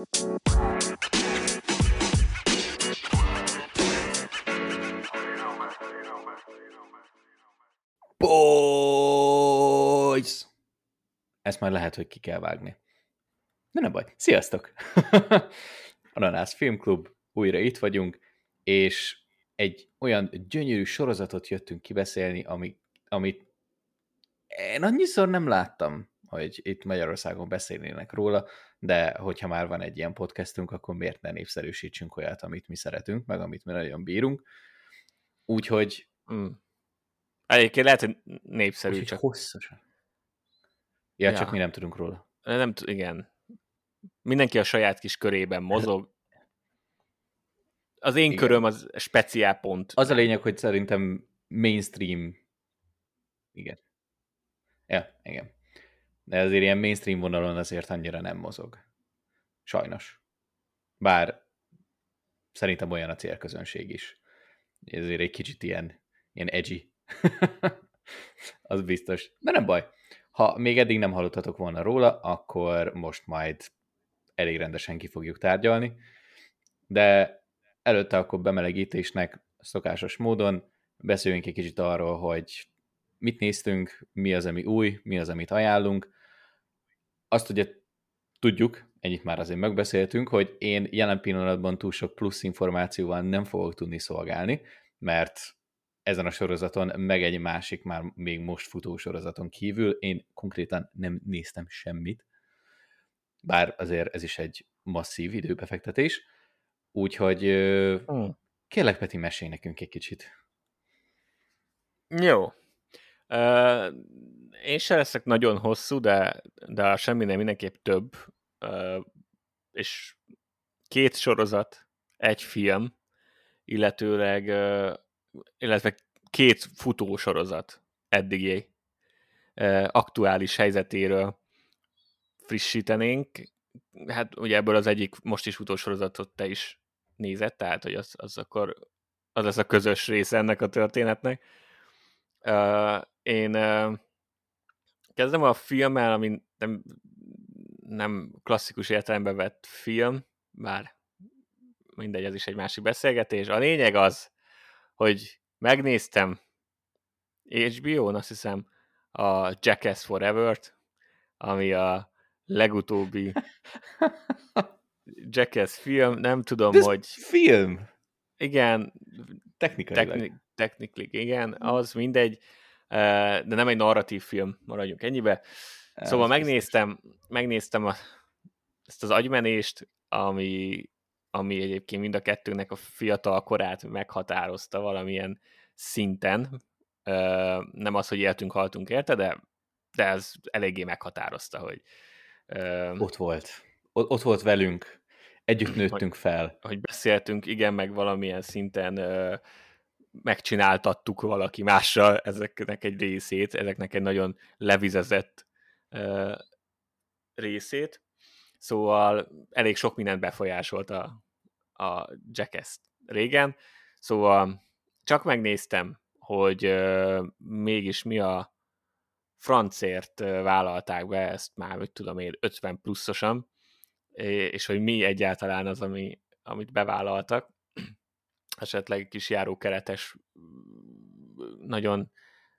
Boys! Ezt már lehet, hogy ki kell vágni. De nem baj. Sziasztok! Ananász Filmklub, újra itt vagyunk, és egy olyan gyönyörű sorozatot jöttünk kibeszélni, ami, amit én annyiszor nem láttam, hogy itt Magyarországon beszélnének róla, de hogyha már van egy ilyen podcastünk, akkor miért ne népszerűsítsünk olyat, amit mi szeretünk, meg amit mi nagyon bírunk. Úgyhogy... Mm. Egyébként lehet, hogy népszerű, úgyhogy csak... hosszasan. Ja, Ja. csak mi nem tudunk róla. Nem, igen. Mindenki a saját kis körében mozog. Az én Igen. köröm az speciál pont. Az a lényeg, hogy szerintem mainstream... Igen. Ja, igen. De azért ilyen mainstream vonalon azért annyira nem mozog. Sajnos. Bár szerintem olyan a célközönség is. Ezért egy kicsit ilyen, ilyen edgy. az biztos. De nem baj. Ha még eddig nem hallottatok volna róla, akkor most majd elég rendesen ki fogjuk tárgyalni. De előtte akkor bemelegítésnek szokásos módon beszéljünk egy kicsit arról, hogy mit néztünk, mi az, ami új, mi az, amit ajánlunk. Azt ugye tudjuk, ennyit már azért megbeszéltünk, hogy én jelen pillanatban túl sok plusz információval nem fogok tudni szolgálni, mert ezen a sorozaton, meg egy másik már még most futó sorozaton kívül én konkrétan nem néztem semmit, bár azért ez is egy masszív időbefektetés, úgyhogy Hmm. kérlek Peti, mesélj nekünk egy kicsit. Jó. Uh, én se leszek nagyon hosszú, de, de semmi nem mindenképp több. És két sorozat, egy film, illetőleg, illetve két futó sorozat eddigi uh, aktuális helyzetéről frissítenénk. Hát ugye ebből az egyik most is futó sorozatot te is nézett, tehát hogy az, az akkor az lesz a közös része ennek a történetnek. Uh, én uh, kezdem a filmmel, ami nem, nem klasszikus értelembe vett film, bár mindegy, ez is egy másik beszélgetés. A lényeg az, hogy megnéztem HBO-n, azt hiszem, a Jackass Forever-t, ami a legutóbbi Jackass film, nem tudom, ez hogy film! igen, Technikailag. techni- technically, igen, az mindegy, de nem egy narratív film, maradjunk ennyibe. Ez Szóval biztos. megnéztem, megnéztem a, ezt az agymenést, ami, ami egyébként mind a kettőnek a fiatal korát meghatározta valamilyen szinten. Nem az, hogy éltünk, haltunk érte, de, de ez eléggé meghatározta, hogy, Ott volt. Ott, volt velünk. Együtt nőttünk fel. hogy beszéltünk, igen, meg valamilyen szinten megcsináltattuk valaki mással ezeknek egy részét, ezeknek egy nagyon levizezett ö, részét. Szóval elég sok mindent befolyásolt a, a Jackass régen. Szóval csak megnéztem, hogy ö, mégis mi a francért vállalták be ezt már, hogy tudom én, 50 pluszosan, és hogy mi egyáltalán az, ami, amit bevállaltak. Esetleg kis járókeretes, nagyon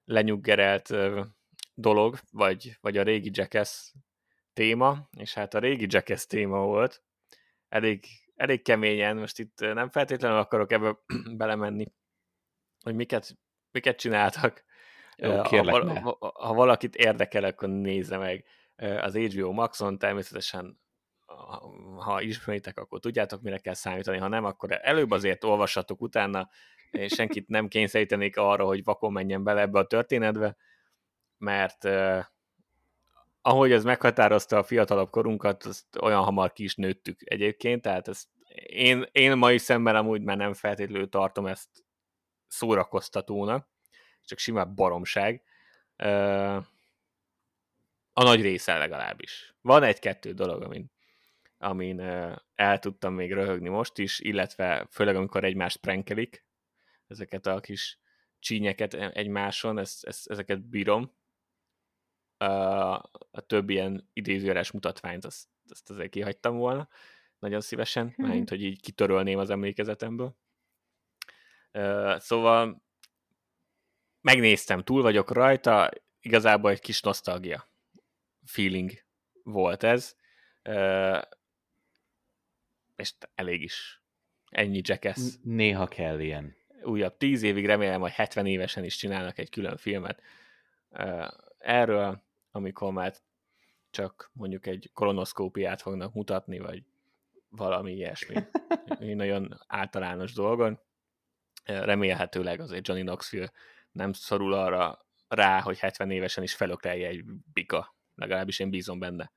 lenyuggerelt dolog, vagy, vagy a régi Jackass téma, és hát a régi Jackass téma volt. Elég, elég keményen, most itt nem feltétlenül akarok ebbe belemenni, hogy miket, miket csináltak. Jó, ha, kérlek, ne. ha, ha valakit érdekel, akkor nézze meg az HBO Maxon, természetesen ha- ismeritek, akkor tudjátok, mire kell számítani, ha nem, akkor előbb azért olvassatok utána, és senkit nem kényszerítenék arra, hogy vakon menjen bele ebbe a történetbe, mert eh, ahogy ez meghatározta a fiatalabb korunkat, azt olyan hamar ki is nőttük egyébként, tehát ezt én, én mai szemben amúgy már nem feltétlenül tartom ezt szórakoztatónak, csak simán baromság. Ö, A nagy része legalábbis. Van egy-kettő dolog, amin, amin el tudtam még röhögni most is, illetve főleg amikor egymást prankelik, ezeket a kis csínyeket egymáson, ezt, ezt, ezeket bírom. A többi ilyen idézőjeles mutatványt, azt, azt azért kihagytam volna. nagyon szívesen, mert hogy így kitörölném az emlékezetemből. Szóval megnéztem, túl vagyok rajta, igazából egy kis nosztalgia feeling volt ez, és elég is. Ennyi Jackass. Néha kell ilyen. Újabb tíz évig, remélem, hogy 70 évesen is csinálnak egy külön filmet erről, amikor már csak mondjuk egy kolonoszkópiát fognak mutatni, vagy valami ilyesmi. nagyon általános dolgon. Remélhetőleg azért Johnny Knoxville nem szorul arra rá, hogy 70 évesen is felökelje egy bika. Legalábbis én bízom benne.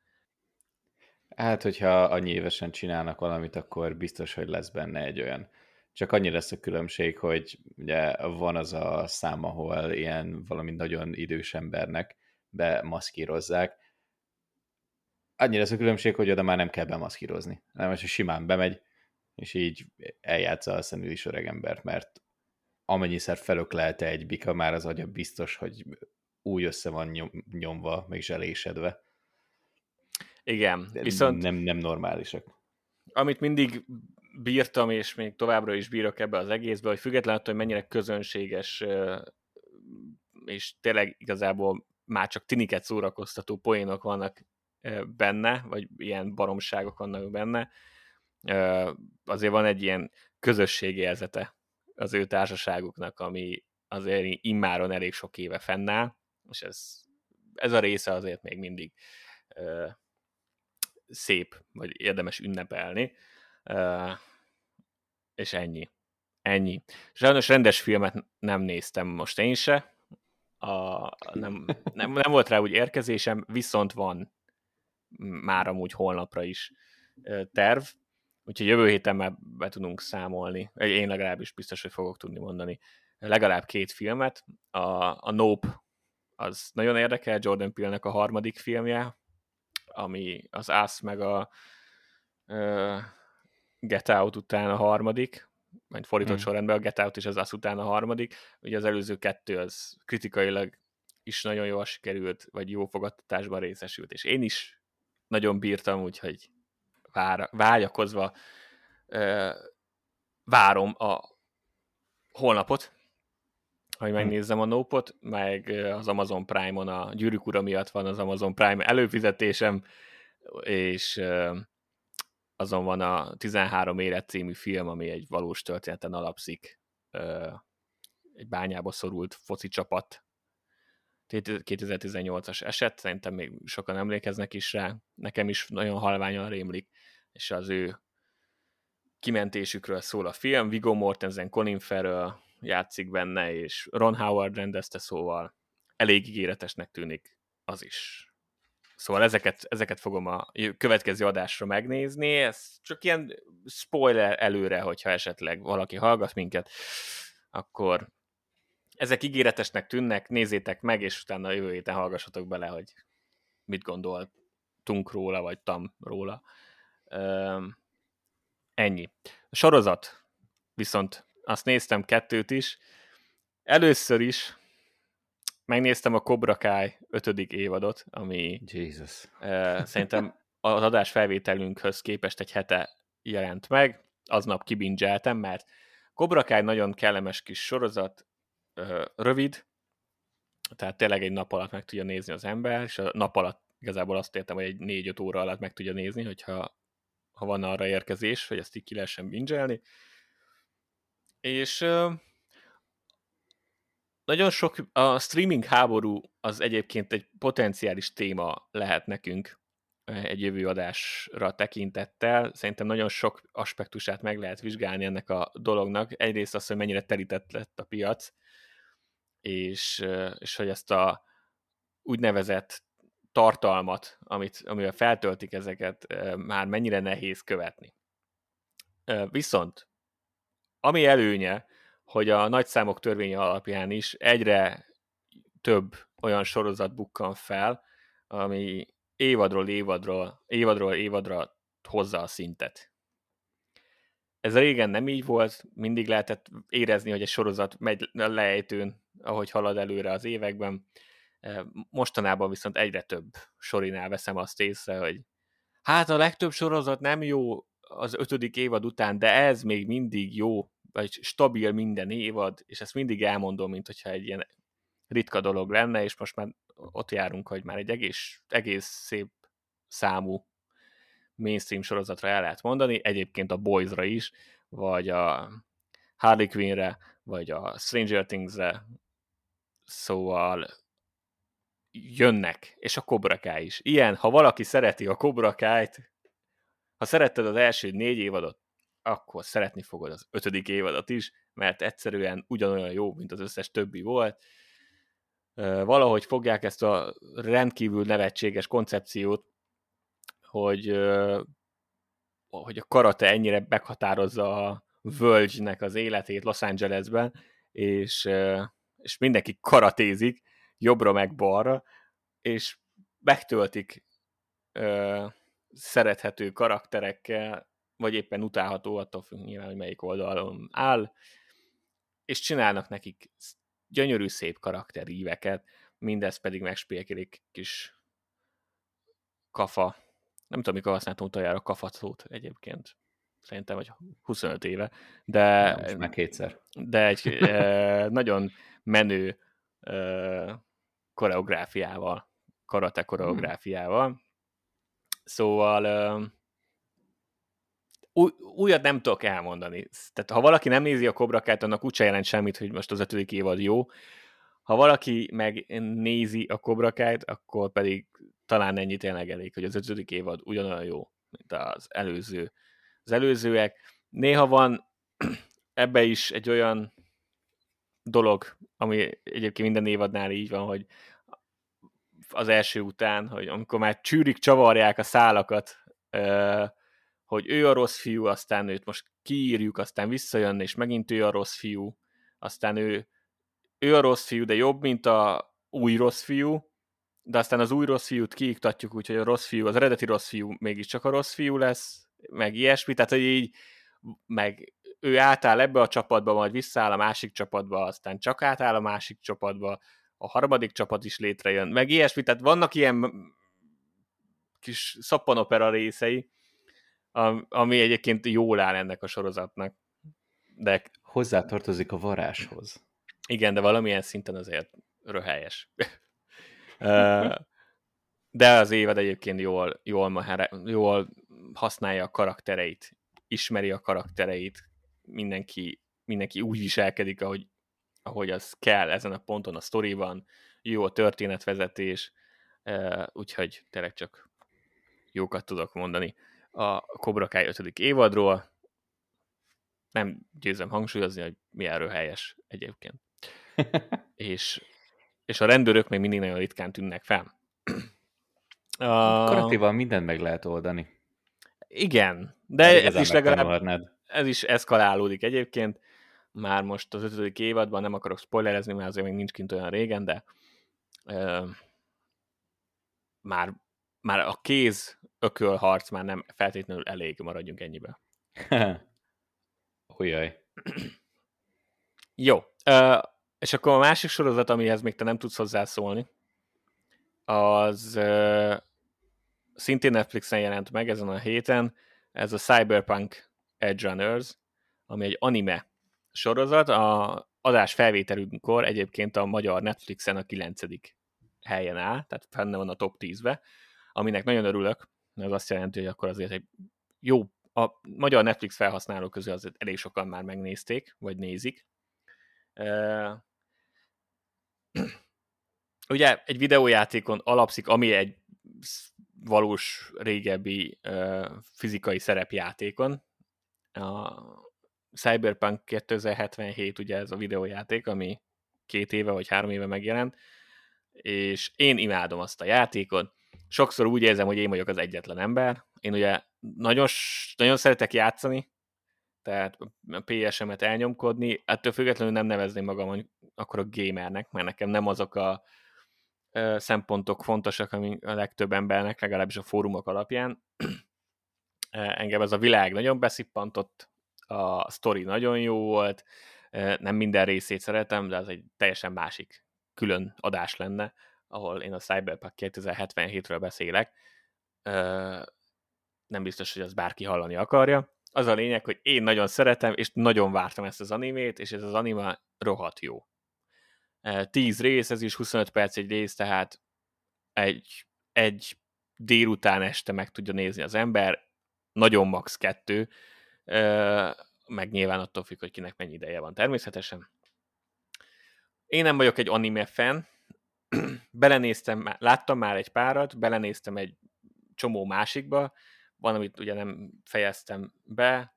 Hát, hogyha annyi évesen csinálnak valamit, akkor biztos, hogy lesz benne egy olyan. Csak annyi lesz a különbség, hogy ugye van az a szám, ahol ilyen valami nagyon idős embernek bemaszkírozzák. Annyi lesz a különbség, hogy oda már nem kell bemaszkírozni. Nem, hogy simán bemegy, és így eljátsza a szenülis öregembert, mert amennyiszer felöklelte egy bika, már az agya biztos, hogy úgy össze van nyomva, meg zselésedve. Igen, viszont... Nem, nem normálisak. Amit mindig bírtam, és még továbbra is bírok ebbe az egészbe, hogy függetlenül attól, hogy mennyire közönséges, és tényleg igazából már csak tiniket szórakoztató poénok vannak benne, vagy ilyen baromságok vannak benne, azért van egy ilyen közösségi érzete az ő társaságuknak, ami azért immáron elég sok éve fennáll, és ez, ez a része azért még mindig szép, vagy érdemes ünnepelni. És ennyi. Ennyi. Sajnos rendes filmet nem néztem most én se. A, nem, nem, nem volt rá úgy érkezésem, viszont van már amúgy holnapra is terv, úgyhogy jövő héten már be tudunk számolni. Én legalábbis biztos, hogy fogok tudni mondani legalább két filmet. A, a Nope az nagyon érdekel, Jordan Peele-nek a harmadik filmje, ami az Us meg a uh, Get Out után a harmadik, majd fordított hmm. sorrendben a Get Out és az Us után a harmadik. Ugye az előző kettő az kritikailag is nagyon jól sikerült, vagy jó fogadtatásban részesült, és én is nagyon bírtam, úgyhogy vár, vágyakozva uh, várom a holnapot, hogy hm. megnézzem a Nópot, meg az Amazon Prime-on a Gyűrűk Ura miatt van az Amazon Prime előfizetésem, és azon van a 13 élet című film, ami egy valós történeten alapszik. Egy bányába szorult foci csapat 2018-as eset, szerintem még sokan emlékeznek is rá, nekem is nagyon halványan rémlik, és az ő kimentésükről szól a film, Viggo Mortensen, Colin Farrell, játszik benne, és Ron Howard rendezte, szóval elég ígéretesnek tűnik az is. Szóval ezeket, ezeket fogom a következő adásra megnézni, ez csak ilyen spoiler előre, hogyha esetleg valaki hallgat minket, akkor ezek ígéretesnek tűnnek, nézzétek meg, és utána a jövő héten hallgassatok bele, hogy mit gondoltunk róla, vagy tam róla. Ennyi. A sorozat viszont azt néztem kettőt is. Először is megnéztem a Cobra Kai ötödik évadot, ami Jesus. Uh, szerintem az adás felvételünkhöz képest egy hete jelent meg, aznap kibingeltem, mert Cobra Kai nagyon kellemes kis sorozat, uh, rövid, tehát tényleg egy nap alatt meg tudja nézni az ember, és a nap alatt igazából azt értem, hogy egy négy-öt óra alatt meg tudja nézni, hogyha ha van arra érkezés, hogy ezt így ki lehessen bingelni. És nagyon sok, a streaming háború az egyébként egy potenciális téma lehet nekünk egy jövő adásra tekintettel. Szerintem nagyon sok aspektusát meg lehet vizsgálni ennek a dolognak. Egyrészt az, hogy mennyire terített lett a piac, és, és hogy ezt a úgynevezett tartalmat, amit, amivel feltöltik ezeket, már mennyire nehéz követni. Viszont ami előnye, hogy a nagyszámok törvénye alapján is egyre több olyan sorozat bukkan fel, ami évadról évadról, évadról évadra hozza a szintet. Ez régen nem így volt, mindig lehetett érezni, hogy egy sorozat megy lejtőn, ahogy halad előre az években. Mostanában viszont egyre több sorinál veszem azt észre, hogy hát a legtöbb sorozat nem jó, az ötödik évad után, de ez még mindig jó, vagy stabil minden évad, és ezt mindig elmondom, mint hogyha egy ilyen ritka dolog lenne, és most már ott járunk, hogy már egy egész, egész szép számú mainstream sorozatra el lehet mondani, egyébként a Boys-ra is, vagy a Harley Quinn-re, vagy a Stranger Things-re, szóval jönnek, és a Cobra Kai is. Ilyen, ha valaki szereti a Cobra Kai-t, ha szeretted az első négy évadot, akkor szeretni fogod az ötödik évadot is, mert egyszerűen ugyanolyan jó, mint az összes többi volt. Valahogy fogják ezt a rendkívül nevetséges koncepciót, hogy, hogy a karate ennyire meghatározza a völgynek az életét Los Angelesben, és, és mindenki karatézik, jobbra meg balra, és megtöltik ö, szerethető karakterekkel, vagy éppen utálható, attól függ nyilván, hogy melyik oldalon áll, és csinálnak nekik gyönyörű szép karakteríveket, mindez pedig megspékelik kis kafa. Nem tudom, mikor használtam utoljára kafacót egyébként. Szerintem, vagy 25 éve. De, Most meg kétszer. De egy e, nagyon menő e, koreográfiával, karate koreográfiával. Szóval e, új, újat nem tudok elmondani. Tehát ha valaki nem nézi a Kobrakát, annak úgyse jelent semmit, hogy most az ötödik évad jó. Ha valaki meg nézi a Kobrakát, akkor pedig talán ennyi tényleg elég, hogy az ötödik évad ugyanolyan jó, mint az előző. Az előzőek. Néha van ebbe is egy olyan dolog, ami egyébként minden évadnál így van, hogy az első után, hogy amikor már csűrik, csavarják a szálakat, hogy ő a rossz fiú, aztán őt most kiírjuk, aztán visszajön, és megint ő a rossz fiú, aztán ő, ő a rossz fiú, de jobb, mint a új rossz fiú, de aztán az új rossz fiút kiiktatjuk, úgyhogy a rossz fiú, az eredeti rossz fiú mégiscsak a rossz fiú lesz, meg ilyesmi, tehát hogy így, meg ő átáll ebbe a csapatba, majd visszaáll a másik csapatba, aztán csak átáll a másik csapatba, a harmadik csapat is létrejön, meg ilyesmi, tehát vannak ilyen kis szappanopera részei, ami egyébként jól áll ennek a sorozatnak. De... Hozzá tartozik a varáshoz. Igen, de valamilyen szinten azért röhelyes. de az évad egyébként jól, jól, jól használja a karaktereit, ismeri a karaktereit, mindenki, mindenki úgy viselkedik, ahogy, ahogy az kell ezen a ponton a sztoriban, jó a történetvezetés, úgyhogy tényleg csak jókat tudok mondani a Cobra Kai 5. évadról. Nem győzem hangsúlyozni, hogy mi erről helyes egyébként. és, és a rendőrök még mindig nagyon ritkán tűnnek fel. A... Karatéval mindent meg lehet oldani. Igen, de ez is legalább ez is eszkalálódik egyébként. Már most az ötödik évadban nem akarok spoilerezni, mert azért még nincs kint olyan régen, de ö, már, már a kéz ökölharc már nem feltétlenül elég, maradjunk ennyibe. Ujjaj. Jó. Uh, és akkor a másik sorozat, amihez még te nem tudsz hozzászólni, az uh, szintén Netflixen jelent meg ezen a héten, ez a Cyberpunk Edge Runners, ami egy anime sorozat. A adás felvételünkkor egyébként a magyar Netflixen a 9. helyen áll, tehát fenne van a top 10-be, aminek nagyon örülök, ez azt jelenti, hogy akkor azért egy jó, a magyar Netflix felhasználók közül azért elég sokan már megnézték, vagy nézik. Ugye egy videójátékon alapszik, ami egy valós régebbi fizikai szerepjátékon. A Cyberpunk 2077 ugye ez a videójáték, ami két éve vagy három éve megjelent, és én imádom azt a játékot, sokszor úgy érzem, hogy én vagyok az egyetlen ember. Én ugye nagyon, nagyon szeretek játszani, tehát PS-emet elnyomkodni, ettől függetlenül nem nevezném magam akkor a gamernek, mert nekem nem azok a szempontok fontosak, ami a legtöbb embernek, legalábbis a fórumok alapján. Engem ez a világ nagyon beszippantott, a sztori nagyon jó volt, nem minden részét szeretem, de ez egy teljesen másik külön adás lenne ahol én a Cyberpunk 2077-ről beszélek, nem biztos, hogy az bárki hallani akarja. Az a lényeg, hogy én nagyon szeretem, és nagyon vártam ezt az animét, és ez az anime rohadt jó. 10 rész, ez is 25 perc egy rész, tehát egy, egy délután este meg tudja nézni az ember, nagyon max. kettő, meg nyilván attól függ, hogy kinek mennyi ideje van természetesen. Én nem vagyok egy anime fan, belenéztem, láttam már egy párat, belenéztem egy csomó másikba, van, amit ugye nem fejeztem be,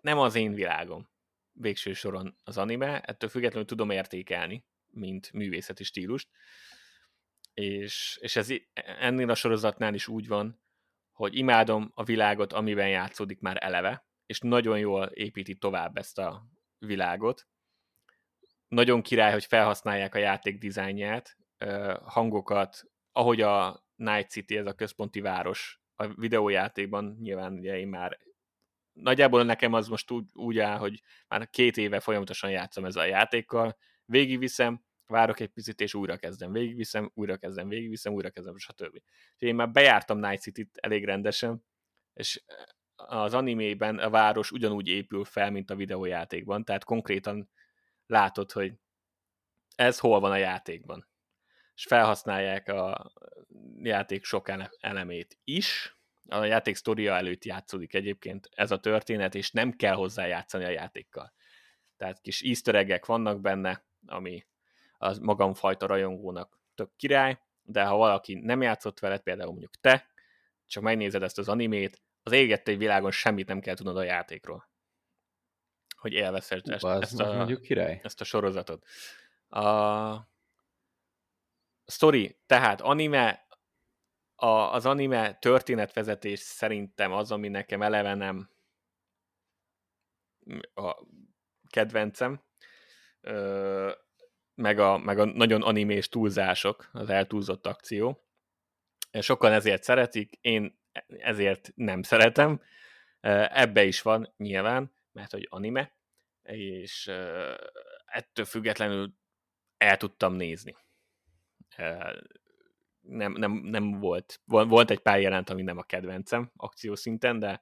nem az én világom végső soron az anime, ettől függetlenül tudom értékelni, mint művészeti stílust, és, és ez ennél a sorozatnál is úgy van, hogy imádom a világot, amiben játszódik már eleve, és nagyon jól építi tovább ezt a világot. Nagyon király, hogy felhasználják a játék dizájnját, hangokat, ahogy a Night City, ez a központi város a videójátékban, nyilván ugye én már nagyjából nekem az most úgy, úgy áll, hogy már két éve folyamatosan játszom ezzel a játékkal, végigviszem, várok egy picit, és újra kezdem, végigviszem, újra kezdem, végigviszem, újra kezdem, stb. Úgyhogy én már bejártam Night City-t elég rendesen, és az animében a város ugyanúgy épül fel, mint a videójátékban, tehát konkrétan látod, hogy ez hol van a játékban. És felhasználják a játék sok elemét is, a játék sztoria előtt játszódik egyébként ez a történet, és nem kell hozzá játszani a játékkal. Tehát kis easter vannak benne, ami az magamfajta rajongónak tök király, de ha valaki nem játszott veled, például mondjuk te, csak megnézed ezt az animét, az égett egy világon semmit nem kell tudnod a játékról. Hogy élvezhessd ezt, ezt, a, mondjuk király. ezt a sorozatot. A story, tehát anime, a, az anime történetvezetés szerintem az, ami nekem eleve nem a kedvencem. Ö, meg a, meg a nagyon animés túlzások, az eltúlzott akció. Sokan ezért szeretik, én ezért nem szeretem. Ebbe is van nyilván, mert hogy anime, és ettől függetlenül el tudtam nézni. Nem, nem, nem volt. Volt egy pár jelent, ami nem a kedvencem akciószinten, de,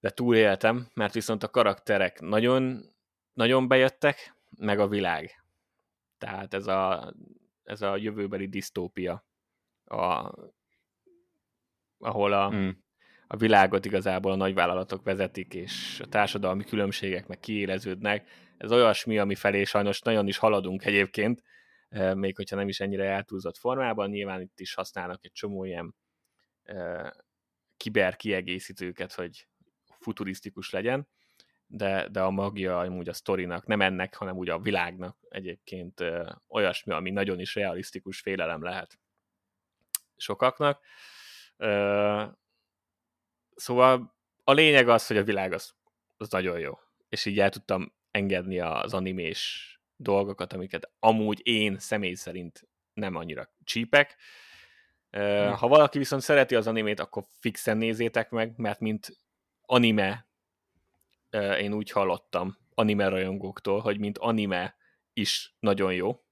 de túléltem, mert viszont a karakterek nagyon, nagyon bejöttek, meg a világ. Tehát ez a, ez a jövőbeli disztópia, a, ahol a, mm. A világot igazából a nagyvállalatok vezetik, és a társadalmi különbségek meg kiéleződnek. Ez olyasmi, ami felé sajnos nagyon is haladunk egyébként, e, még hogyha nem is ennyire eltúlzott formában. Nyilván itt is használnak egy csomó ilyen e, kiber kiegészítőket, hogy futurisztikus legyen, de, de a magia amúgy a sztorinak, nem ennek, hanem úgy a világnak egyébként ö, olyasmi, ami nagyon is realisztikus félelem lehet sokaknak. Szóval a lényeg az, hogy a világ az, az nagyon jó. És így el tudtam engedni az animés dolgokat, amiket amúgy én személy szerint nem annyira csípek. Ha valaki viszont szereti az animét, akkor fixen nézzétek meg, mert mint anime én úgy hallottam anime rajongóktól, hogy mint anime is nagyon jó.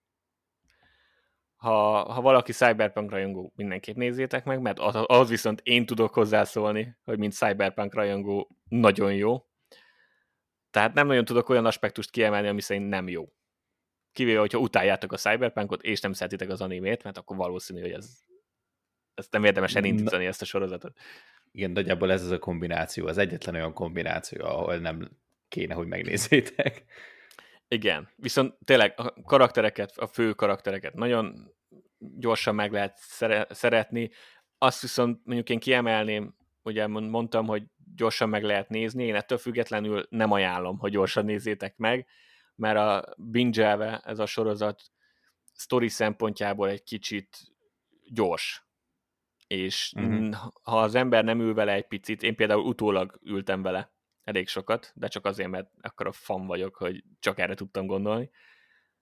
Ha, ha valaki Cyberpunk rajongó, mindenképp nézzétek meg, mert az, az viszont én tudok hozzászólni, hogy mint Cyberpunk rajongó nagyon jó. Tehát nem nagyon tudok olyan aspektust kiemelni, ami szerint nem jó. Kivéve, hogyha utáljátok a Cyberpunkot, és nem szeretitek az animét, mert akkor valószínű, hogy ez, ezt nem érdemes elindítani, Na, ezt a sorozatot. Igen, nagyjából ez az a kombináció, az egyetlen olyan kombináció, ahol nem kéne, hogy megnézzétek. Igen, viszont tényleg a karaktereket, a fő karaktereket nagyon gyorsan meg lehet szere- szeretni. Azt viszont mondjuk én kiemelném, ugye mondtam, hogy gyorsan meg lehet nézni, én ettől függetlenül nem ajánlom, hogy gyorsan nézzétek meg, mert a binge ez a sorozat story szempontjából egy kicsit gyors és uh-huh. ha az ember nem ül vele egy picit, én például utólag ültem vele elég sokat, de csak azért, mert akkor a fan vagyok, hogy csak erre tudtam gondolni.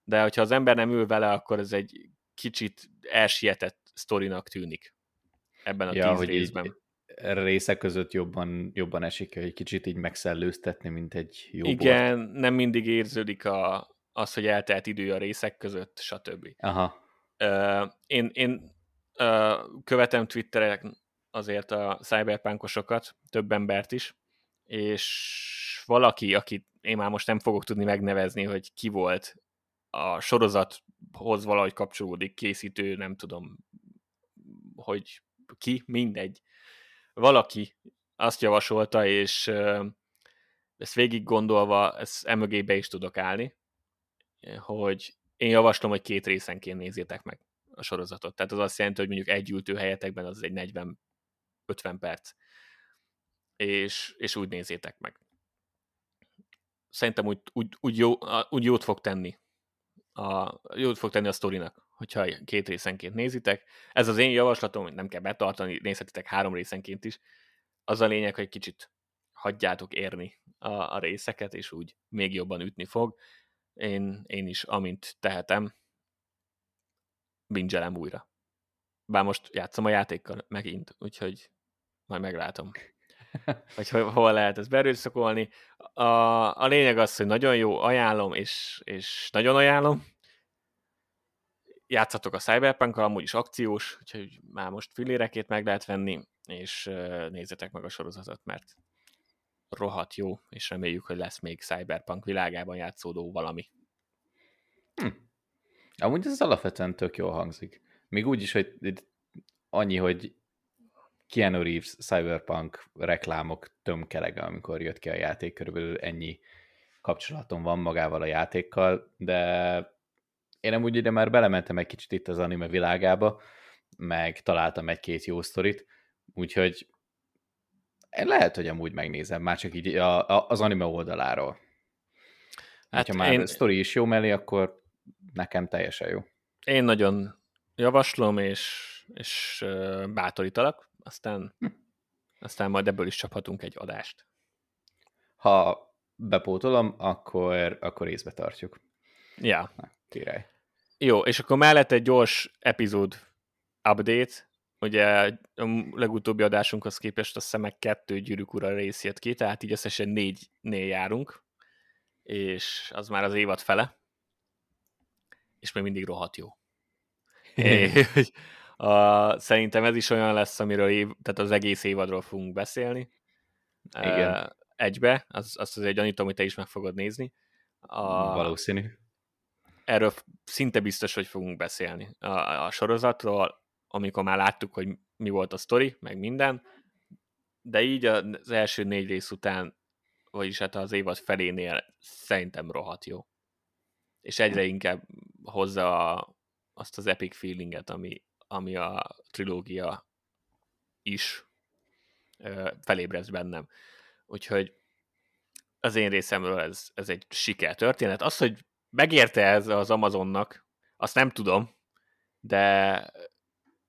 De hogyha az ember nem ül vele, akkor ez egy kicsit elsietett sztorinak tűnik ebben a ja, tíz hogy részben. részek között jobban, jobban esik, hogy egy kicsit így megszellőztetni, mint egy jó Igen, bort. nem mindig érződik a, az, hogy eltelt idő a részek között, stb. Aha. Uh, én, én követem Twitterek azért a cyberpunkosokat, több embert is, és valaki, akit én már most nem fogok tudni megnevezni, hogy ki volt a sorozathoz valahogy kapcsolódik, készítő, nem tudom, hogy ki, mindegy. Valaki azt javasolta, és ezt végig gondolva, ezt emögé be is tudok állni, hogy én javaslom, hogy két részenként nézzétek meg a sorozatot. Tehát az azt jelenti, hogy mondjuk egy ültő helyetekben az egy 40-50 perc. És, és úgy nézzétek meg. Szerintem úgy, úgy, úgy, jó, úgy jót fog tenni a, jót fog tenni a sztorinak, hogyha két részenként nézitek. Ez az én javaslatom, hogy nem kell betartani, nézhetitek három részenként is. Az a lényeg, hogy kicsit hagyjátok érni a, a részeket, és úgy még jobban ütni fog. Én, én is, amint tehetem, bingelem újra. Bár most játszom a játékkal megint, úgyhogy majd meglátom, hogy hol lehet ezt berőszakolni. A, a lényeg az, hogy nagyon jó, ajánlom, és, és nagyon ajánlom. Játszatok a cyberpunk amúgy is akciós, úgyhogy már most filérekét meg lehet venni, és nézzetek meg a sorozatot, mert rohadt jó, és reméljük, hogy lesz még Cyberpunk világában játszódó valami. Hm. Amúgy ez alapvetően tök jól hangzik. Még úgy is, hogy annyi, hogy Keanu Reeves Cyberpunk reklámok tömkelege, amikor jött ki a játék, körülbelül ennyi kapcsolatom van magával a játékkal, de én nem úgy ide már belementem egy kicsit itt az anime világába, meg találtam egy-két jó sztorit, úgyhogy lehet, hogy amúgy megnézem, már csak így a, a, az anime oldaláról. Hát ha már én... sztori is jó mellé, akkor nekem teljesen jó. Én nagyon javaslom, és, és bátorítalak, aztán, aztán majd ebből is csaphatunk egy adást. Ha bepótolom, akkor, akkor észbe tartjuk. Ja. Na, király. Jó, és akkor mellett egy gyors epizód update, ugye a legutóbbi adásunkhoz képest a szemek kettő gyűrűk ura rész jött ki, tehát így összesen négynél járunk, és az már az évad fele, és még mindig rohadt jó. a, szerintem ez is olyan lesz, amiről év, tehát az egész évadról fogunk beszélni. Igen. Egybe, az, azt azért gyanítom, hogy te is meg fogod nézni. A, Valószínű. Erről szinte biztos, hogy fogunk beszélni. A, a sorozatról, amikor már láttuk, hogy mi volt a sztori, meg minden, de így az első négy rész után, vagyis hát az évad felénél szerintem rohadt jó. És egyre inkább hozza a, azt az epic feelinget, ami, ami a trilógia is ö, felébrez bennem. Úgyhogy az én részemről ez, ez egy siker történet. Az, hogy megérte ez az Amazonnak, azt nem tudom, de,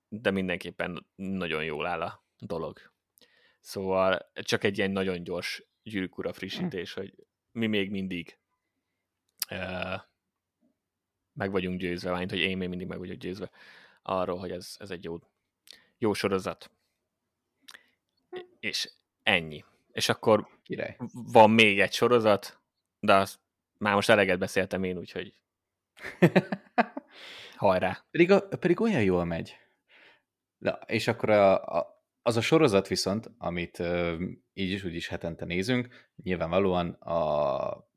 de mindenképpen nagyon jól áll a dolog. Szóval csak egy ilyen nagyon gyors gyűrűkura frissítés, hogy mi még mindig uh, meg vagyunk győzve, vagy hogy én még mindig meg vagyok győzve arról, hogy ez, ez egy jó, jó sorozat. És ennyi. És akkor Király. van még egy sorozat, de azt már most eleget beszéltem én, úgyhogy hajrá. Pedig, a, pedig olyan jól megy. De, és akkor a, a, az a sorozat viszont, amit ö, így is úgy is hetente nézünk, nyilvánvalóan a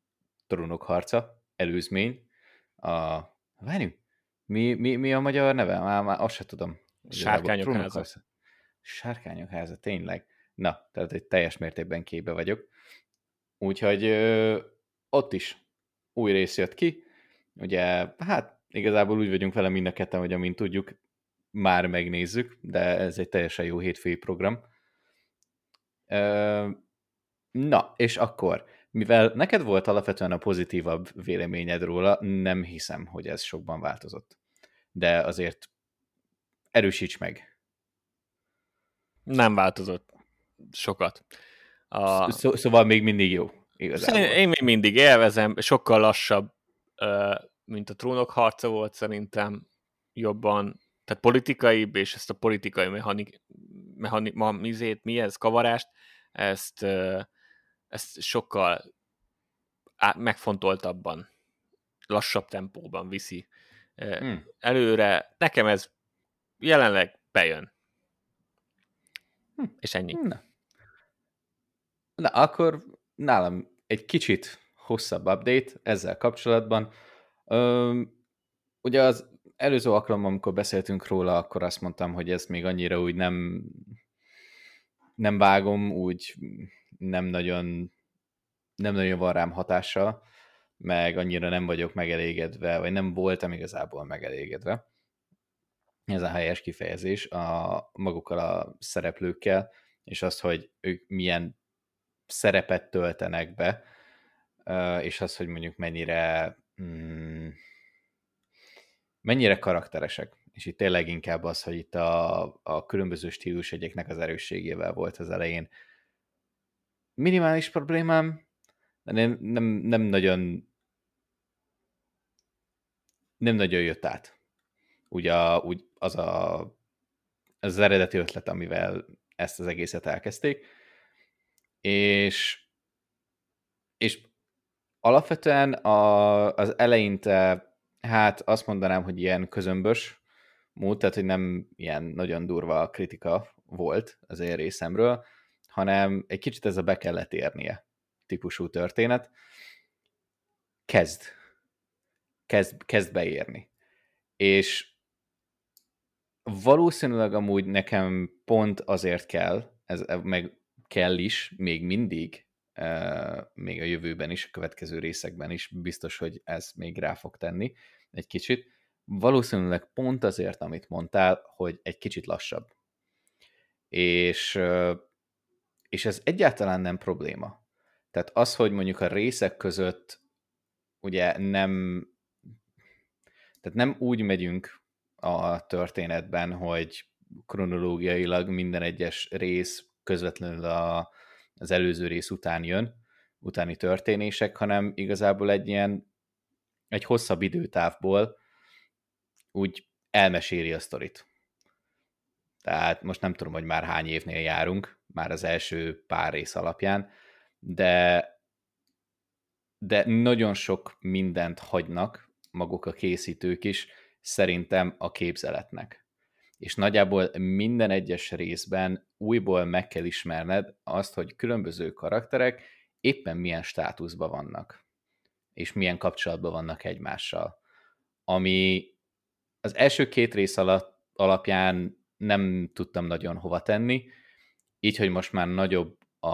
Trónok harca, előzmény, a... Várjunk, mi, mi, mi a magyar neve? Már, már azt se tudom. Sárkányok háza. Sárkányok háza, tényleg. Na, tehát egy teljes mértékben képbe vagyok. Úgyhogy ö, ott is új rész jött ki. Ugye, hát igazából úgy vagyunk vele mind a ketten, hogy amint tudjuk, már megnézzük, de ez egy teljesen jó hétfői program. Ö, na, és akkor, mivel neked volt alapvetően a pozitívabb véleményed róla, nem hiszem, hogy ez sokban változott. De azért erősíts meg. Nem változott sokat. A... Szó, szóval még mindig jó. Igazából. Én még mindig élvezem, sokkal lassabb, mint a trónok harca volt szerintem, jobban, tehát politikaibb, és ezt a politikai mechanik, mechanik ma, mizét, mi ez, kavarást, ezt, ezt sokkal megfontoltabban, lassabb tempóban viszi hmm. előre. Nekem ez jelenleg bejön. Hm, és ennyi. Na. Na, akkor nálam egy kicsit hosszabb update ezzel kapcsolatban. Üm, ugye az előző alkalommal, amikor beszéltünk róla, akkor azt mondtam, hogy ezt még annyira úgy nem, nem vágom, úgy nem nagyon, nem nagyon van rám hatása, meg annyira nem vagyok megelégedve, vagy nem voltam igazából megelégedve. Ez a helyes kifejezés a magukkal a szereplőkkel, és az, hogy ők milyen szerepet töltenek be, és az, hogy mondjuk mennyire mm, mennyire karakteresek. És itt tényleg inkább az, hogy itt a, a különböző stílus egyeknek az erősségével volt az elején. Minimális problémám, de nem, nem, nem nagyon nem nagyon jött át. Ugye a, úgy az a, az eredeti ötlet, amivel ezt az egészet elkezdték. És, és alapvetően a, az eleinte Hát azt mondanám, hogy ilyen közömbös mód, tehát hogy nem ilyen nagyon durva kritika volt az én részemről, hanem egy kicsit ez a be kellett érnie típusú történet. Kezd. Kezd, kezd beérni. És valószínűleg amúgy nekem pont azért kell, ez meg kell is, még mindig, még a jövőben is, a következő részekben is biztos, hogy ez még rá fog tenni egy kicsit. Valószínűleg pont azért, amit mondtál, hogy egy kicsit lassabb. És, és ez egyáltalán nem probléma. Tehát az, hogy mondjuk a részek között ugye nem tehát nem úgy megyünk a történetben, hogy kronológiailag minden egyes rész közvetlenül a, az előző rész után jön, utáni történések, hanem igazából egy ilyen, egy hosszabb időtávból úgy elmeséli a sztorit. Tehát most nem tudom, hogy már hány évnél járunk, már az első pár rész alapján, de, de nagyon sok mindent hagynak maguk a készítők is, szerintem a képzeletnek és nagyjából minden egyes részben újból meg kell ismerned azt, hogy különböző karakterek éppen milyen státuszban vannak, és milyen kapcsolatban vannak egymással. Ami az első két rész alatt, alapján nem tudtam nagyon hova tenni, így, hogy most már nagyobb a,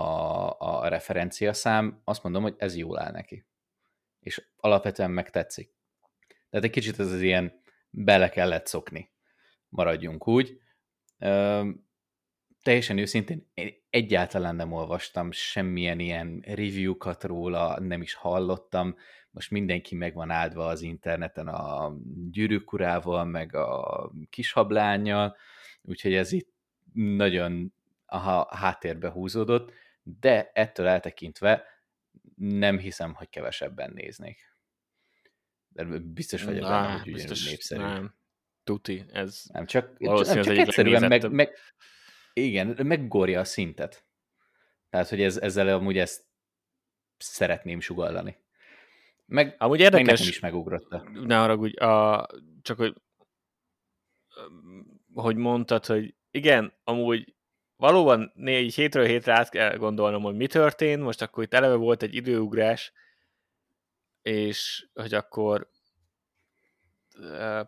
a referenciaszám, azt mondom, hogy ez jól áll neki. És alapvetően megtetszik. Tehát egy kicsit ez az ilyen bele kellett szokni maradjunk úgy. Ö, teljesen őszintén én egyáltalán nem olvastam semmilyen ilyen review-kat róla, nem is hallottam. Most mindenki meg van áldva az interneten a gyűrűkurával, meg a kishablányjal, úgyhogy ez itt nagyon a háttérbe húzódott, de ettől eltekintve nem hiszem, hogy kevesebben néznék. Biztos vagyok benne, hogy biztos, népszerű. Nem. Tuti, ez nem csak, nem, csak egyszerűen meg, meg, igen, meggorja a szintet. Tehát, hogy ez, ezzel amúgy ezt szeretném sugallani. Meg, amúgy érdekes, meg nekem is megugrotta. Ne haragudj, a, csak hogy hogy mondtad, hogy igen, amúgy valóban négy hétről hétre át kell gondolnom, hogy mi történt, most akkor itt eleve volt egy időugrás, és hogy akkor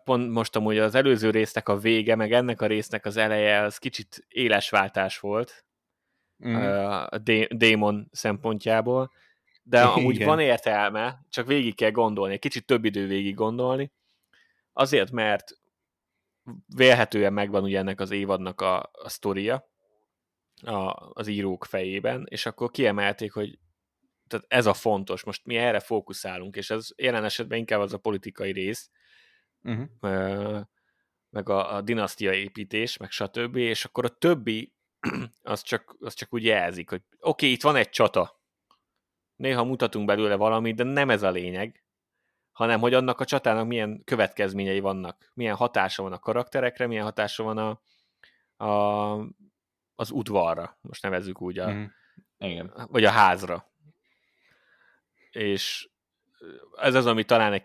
pont most amúgy az előző résznek a vége, meg ennek a résznek az eleje, az kicsit éles váltás volt mm. a démon szempontjából, de amúgy Igen. van értelme, csak végig kell gondolni, egy kicsit több idő végig gondolni, azért, mert vélhetően megvan ugye ennek az évadnak a, a sztoria a, az írók fejében, és akkor kiemelték, hogy tehát ez a fontos, most mi erre fókuszálunk, és ez jelen esetben inkább az a politikai rész, uh-huh. meg a, a dinasztia építés, meg stb., és akkor a többi az csak, az csak úgy jelzik, hogy oké, okay, itt van egy csata, néha mutatunk belőle valamit, de nem ez a lényeg, hanem hogy annak a csatának milyen következményei vannak, milyen hatása van a karakterekre, milyen hatása van a, a, az udvarra, most nevezzük úgy, a, mm. Igen. vagy a házra. És ez az, ami talán egy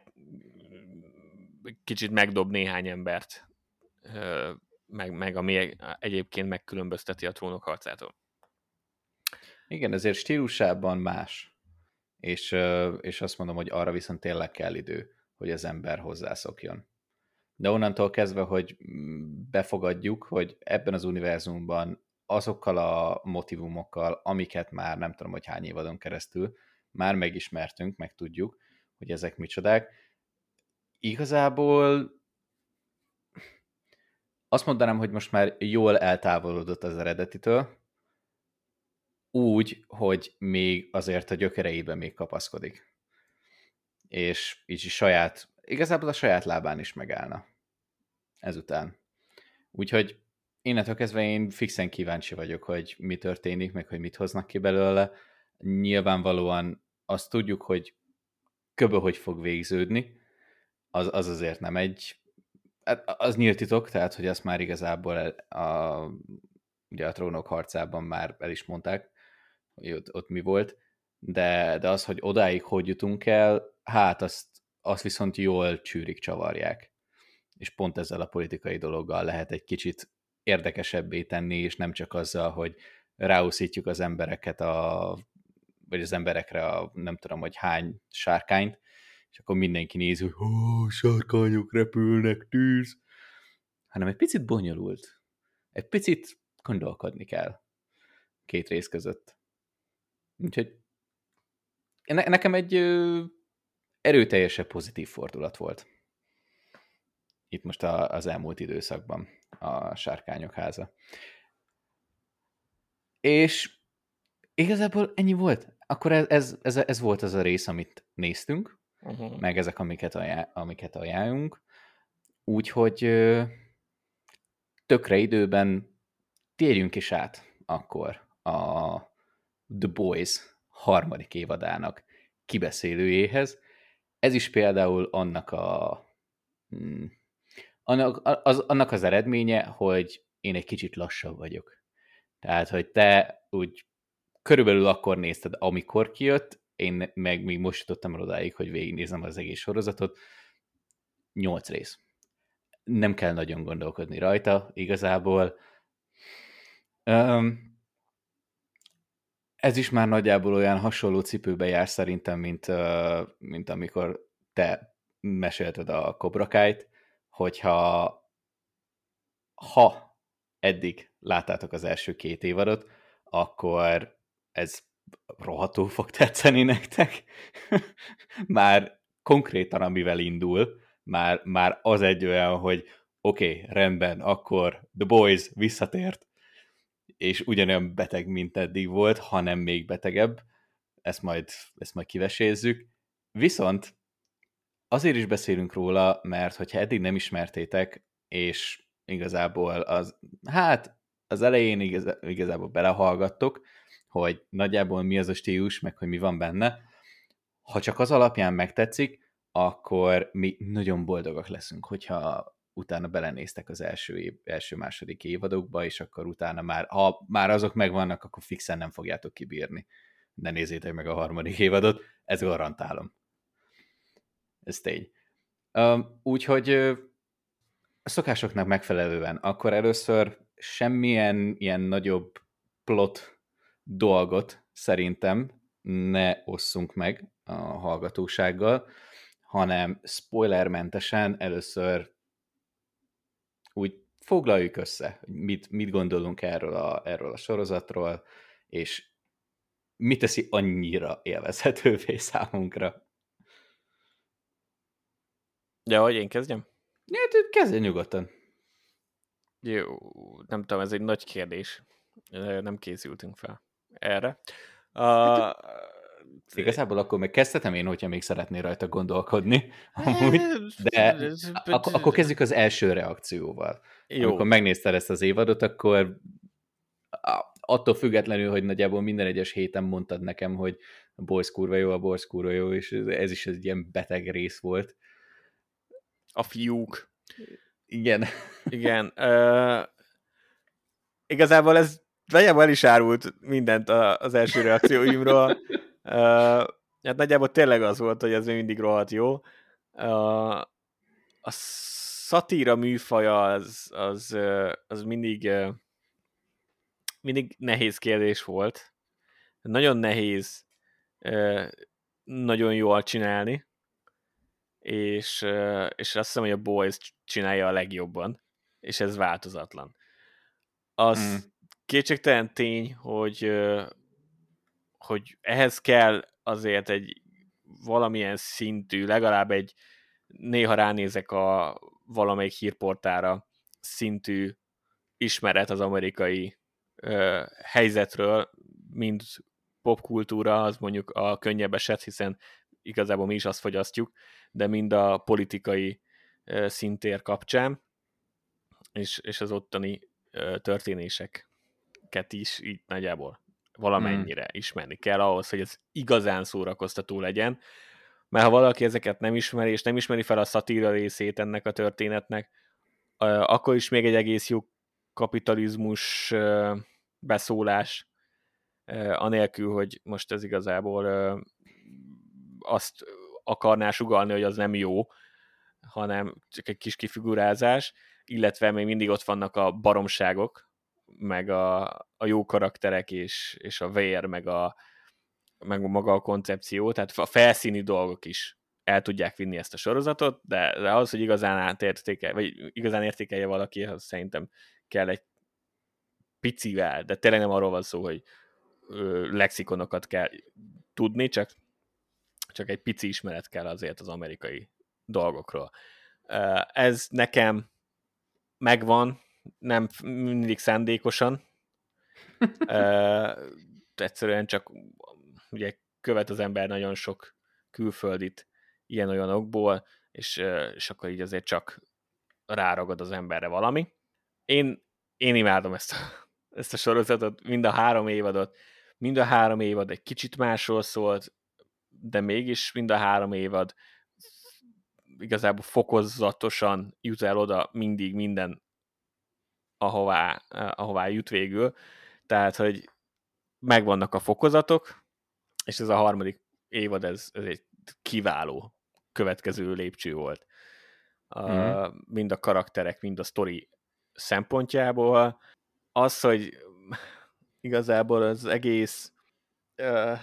kicsit megdob néhány embert meg, meg ami egyébként megkülönbözteti a trónok harcától. Igen, ezért stílusában más. És, és azt mondom, hogy arra viszont tényleg kell idő, hogy az ember hozzászokjon. De onnantól kezdve, hogy befogadjuk, hogy ebben az univerzumban azokkal a motivumokkal, amiket már nem tudom, hogy hány évadon keresztül már megismertünk, meg tudjuk, hogy ezek micsodák, igazából azt mondanám, hogy most már jól eltávolodott az eredetitől, úgy, hogy még azért a gyökereiben még kapaszkodik. És így saját, igazából a saját lábán is megállna ezután. Úgyhogy innentől kezdve én fixen kíváncsi vagyok, hogy mi történik, meg hogy mit hoznak ki belőle. Nyilvánvalóan azt tudjuk, hogy köbö hogy fog végződni, az, az azért nem egy, hát az nyílt titok, tehát hogy azt már igazából a, ugye a trónok harcában már el is mondták, hogy ott, ott mi volt, de, de az, hogy odáig hogy jutunk el, hát azt, azt viszont jól csűrik, csavarják. És pont ezzel a politikai dologgal lehet egy kicsit érdekesebbé tenni, és nem csak azzal, hogy ráuszítjuk az embereket a, vagy az emberekre a nem tudom, hogy hány sárkányt, és akkor mindenki néz, hogy ó, sárkányok repülnek, tűz, hanem egy picit bonyolult. Egy picit gondolkodni kell két rész között. Úgyhogy ne, nekem egy ö, erőteljesebb pozitív fordulat volt. Itt most a, az elmúlt időszakban a Sárkányok háza. És igazából ennyi volt. Akkor ez, ez, ez, ez volt az a rész, amit néztünk, uh-huh. meg ezek, amiket, ajánl, amiket ajánlunk. Úgyhogy tökre időben térjünk is át akkor a The Boys harmadik évadának kibeszélőjéhez. Ez is például annak a hmm, annak az, annak az eredménye, hogy én egy kicsit lassabb vagyok. Tehát, hogy te úgy körülbelül akkor nézted, amikor kijött, én meg még most jutottam el odáig, hogy végignézem az egész sorozatot. Nyolc rész. Nem kell nagyon gondolkodni rajta, igazából. Um, ez is már nagyjából olyan hasonló cipőbe jár szerintem, mint, uh, mint amikor te mesélted a kobrakájt, hogyha ha eddig láttátok az első két évadot, akkor ez rohadtul fog tetszeni nektek. már konkrétan, amivel indul, már, már az egy olyan, hogy oké, okay, rendben, akkor The Boys visszatért, és ugyanolyan beteg, mint eddig volt, hanem még betegebb, ezt majd, ezt majd kivesézzük. Viszont azért is beszélünk róla, mert hogyha eddig nem ismertétek, és igazából az, hát az elején igaz, igazából belehallgattok, hogy nagyjából mi az a stílus, meg hogy mi van benne, ha csak az alapján megtetszik, akkor mi nagyon boldogak leszünk, hogyha utána belenéztek az első, év, első-második évadokba, és akkor utána már, ha már azok megvannak, akkor fixen nem fogjátok kibírni. Ne nézzétek meg a harmadik évadot, ez garantálom. Ez tény. Úgyhogy a szokásoknak megfelelően, akkor először semmilyen ilyen nagyobb plot dolgot szerintem ne osszunk meg a hallgatósággal, hanem spoilermentesen először úgy foglaljuk össze, hogy mit, mit gondolunk erről a, erről a sorozatról, és mit teszi annyira élvezhetővé számunkra. Ja, hogy én kezdjem? Ja, kezdj nyugodtan. Jó, nem tudom, ez egy nagy kérdés. Nem készültünk fel erre. Uh, Igazából akkor meg kezdhetem én, hogyha még szeretnél rajta gondolkodni, amúgy, de ak- akkor kezdjük az első reakcióval. Jó. Amikor megnézted ezt az évadot, akkor attól függetlenül, hogy nagyjából minden egyes héten mondtad nekem, hogy a Boys kurva jó, a Boys kurva jó, és ez is egy ilyen beteg rész volt. A fiúk. Igen. Igen. Uh, igazából ez nagyjából el is árult mindent az első reakcióimról. Uh, hát nagyjából tényleg az volt, hogy ez még mindig rohadt jó. Uh, a szatíra műfaja az, az, az mindig, mindig nehéz kérdés volt. Nagyon nehéz nagyon jól csinálni, és, és azt hiszem, hogy a Boys csinálja a legjobban, és ez változatlan. Az mm. Kétségtelen tény, hogy, hogy ehhez kell azért egy valamilyen szintű, legalább egy néha ránézek a valamelyik hírportára szintű ismeret az amerikai ö, helyzetről, mind popkultúra, az mondjuk a könnyebb eset, hiszen igazából mi is azt fogyasztjuk, de mind a politikai ö, szintér kapcsán, és, és az ottani ö, történéseket is így nagyjából valamennyire hmm. ismerni kell ahhoz, hogy ez igazán szórakoztató legyen, mert ha valaki ezeket nem ismeri, és nem ismeri fel a szatíra részét ennek a történetnek, akkor is még egy egész jó kapitalizmus beszólás, anélkül, hogy most ez igazából azt akarná sugalni, hogy az nem jó, hanem csak egy kis kifigurázás, illetve még mindig ott vannak a baromságok, meg a, a jó karakterek, és, és a vér, meg a, meg maga a koncepció, tehát a felszíni dolgok is el tudják vinni ezt a sorozatot, de, az, hogy igazán átértékel, vagy igazán értékelje valaki, az szerintem kell egy picivel, de tényleg nem arról van szó, hogy ö, lexikonokat kell tudni, csak, csak egy pici ismeret kell azért az amerikai dolgokról. Ez nekem megvan, nem mindig szándékosan, egyszerűen csak ugye követ az ember nagyon sok külföldit ilyen-olyanokból, és, és akkor így azért csak ráragad az emberre valami. Én, én imádom ezt a, ezt a sorozatot, mind a három évadot, mind a három évad egy kicsit másról szólt, de mégis mind a három évad igazából fokozatosan jut el oda mindig minden, ahová, ahová jut végül. Tehát, hogy megvannak a fokozatok, és ez a harmadik évad, ez, ez egy kiváló következő lépcső volt. Uh, mm. Mind a karakterek, mind a sztori szempontjából. Az, hogy igazából az egész uh,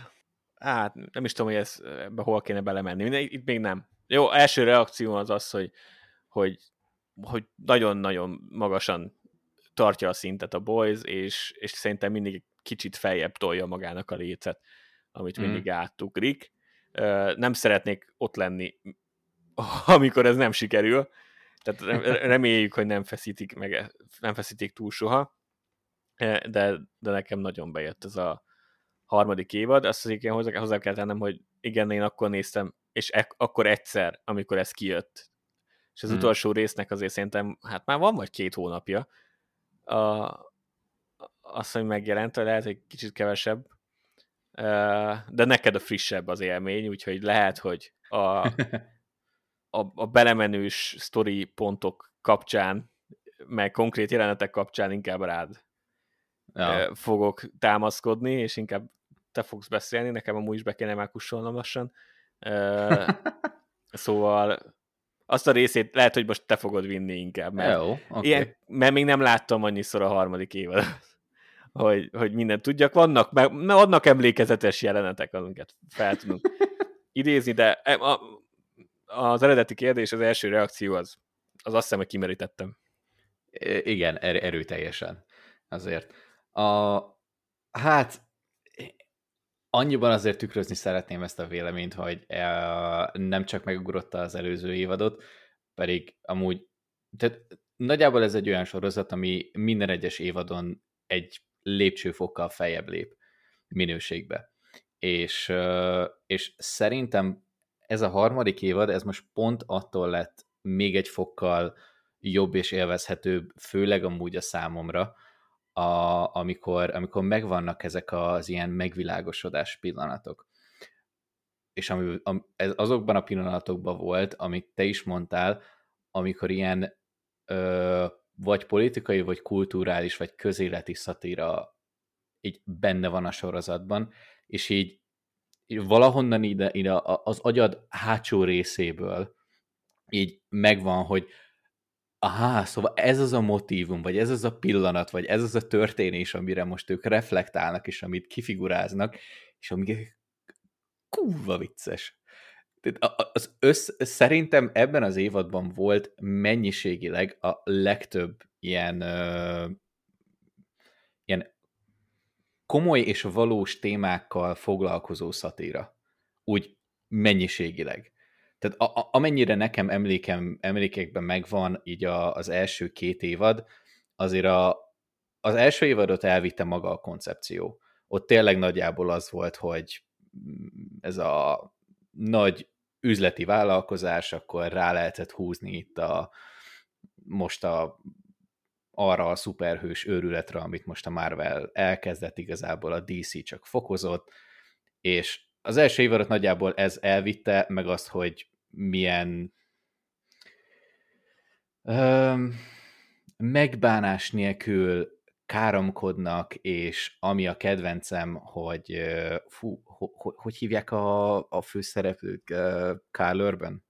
hát nem is tudom, hogy ez, ebbe hol kéne belemenni. Itt még nem. Jó, első reakció az az, hogy, hogy, hogy nagyon-nagyon magasan tartja a szintet a Boys, és, és szerintem mindig kicsit feljebb tolja magának a lécet amit mm. mindig átugrik. Nem szeretnék ott lenni, amikor ez nem sikerül, tehát reméljük, hogy nem feszítik, meg, nem feszítik túl soha, de, de nekem nagyon bejött ez a harmadik évad. Azt az igen hozzá, hozzá kell tennem, hogy igen, én akkor néztem, és ek, akkor egyszer, amikor ez kijött. És az mm. utolsó résznek azért szerintem, hát már van vagy két hónapja, a, azt, hogy megjelent, lehet, hogy kicsit kevesebb, de neked a frissebb az élmény, úgyhogy lehet, hogy a, a, a belemenős sztori pontok kapcsán, meg konkrét jelenetek kapcsán inkább rád ja. fogok támaszkodni, és inkább te fogsz beszélni, nekem amúgy is be kéne már kussolnom lassan. szóval azt a részét lehet, hogy most te fogod vinni inkább, mert, Jó, okay. ilyen, mert még nem láttam annyiszor a harmadik évad hogy, hogy mindent tudjak. Vannak, meg, vannak emlékezetes jelenetek, amiket fel tudunk idézni, de e, a, az eredeti kérdés, az első reakció az, az azt hiszem, hogy kimerítettem. Igen, er- erőteljesen. Azért. A, hát annyiban azért tükrözni szeretném ezt a véleményt, hogy e, nem csak megugrotta az előző évadot, pedig amúgy tehát nagyjából ez egy olyan sorozat, ami minden egyes évadon egy lépcsőfokkal feljebb lép minőségbe. És, és szerintem ez a harmadik évad, ez most pont attól lett még egy fokkal jobb és élvezhetőbb, főleg amúgy a számomra, a, amikor, amikor megvannak ezek az ilyen megvilágosodás pillanatok. És ami, ez azokban a pillanatokban volt, amit te is mondtál, amikor ilyen ö, vagy politikai, vagy kulturális, vagy közéleti szatíra így benne van a sorozatban, és így, így valahonnan ide, ide az agyad hátsó részéből így megvan, hogy Aha, szóval ez az a motívum, vagy ez az a pillanat, vagy ez az a történés, amire most ők reflektálnak, és amit kifiguráznak, és ami kurva vicces. Az össz, szerintem ebben az évadban volt mennyiségileg a legtöbb ilyen, uh, ilyen komoly és valós témákkal foglalkozó szatíra. Úgy mennyiségileg. Tehát a, a, amennyire nekem emlékem, emlékekben megvan így a, az első két évad, azért a, az első évadot elvitte maga a koncepció. Ott tényleg nagyjából az volt, hogy ez a nagy üzleti vállalkozás, akkor rá lehetett húzni itt a most a arra a szuperhős őrületre, amit most a Marvel elkezdett, igazából a DC csak fokozott, és az első évadot nagyjából ez elvitte, meg azt, hogy milyen öm, megbánás nélkül káromkodnak, és ami a kedvencem, hogy fú, ho, ho, hogy hívják a, a főszereplőt? Carl Urban?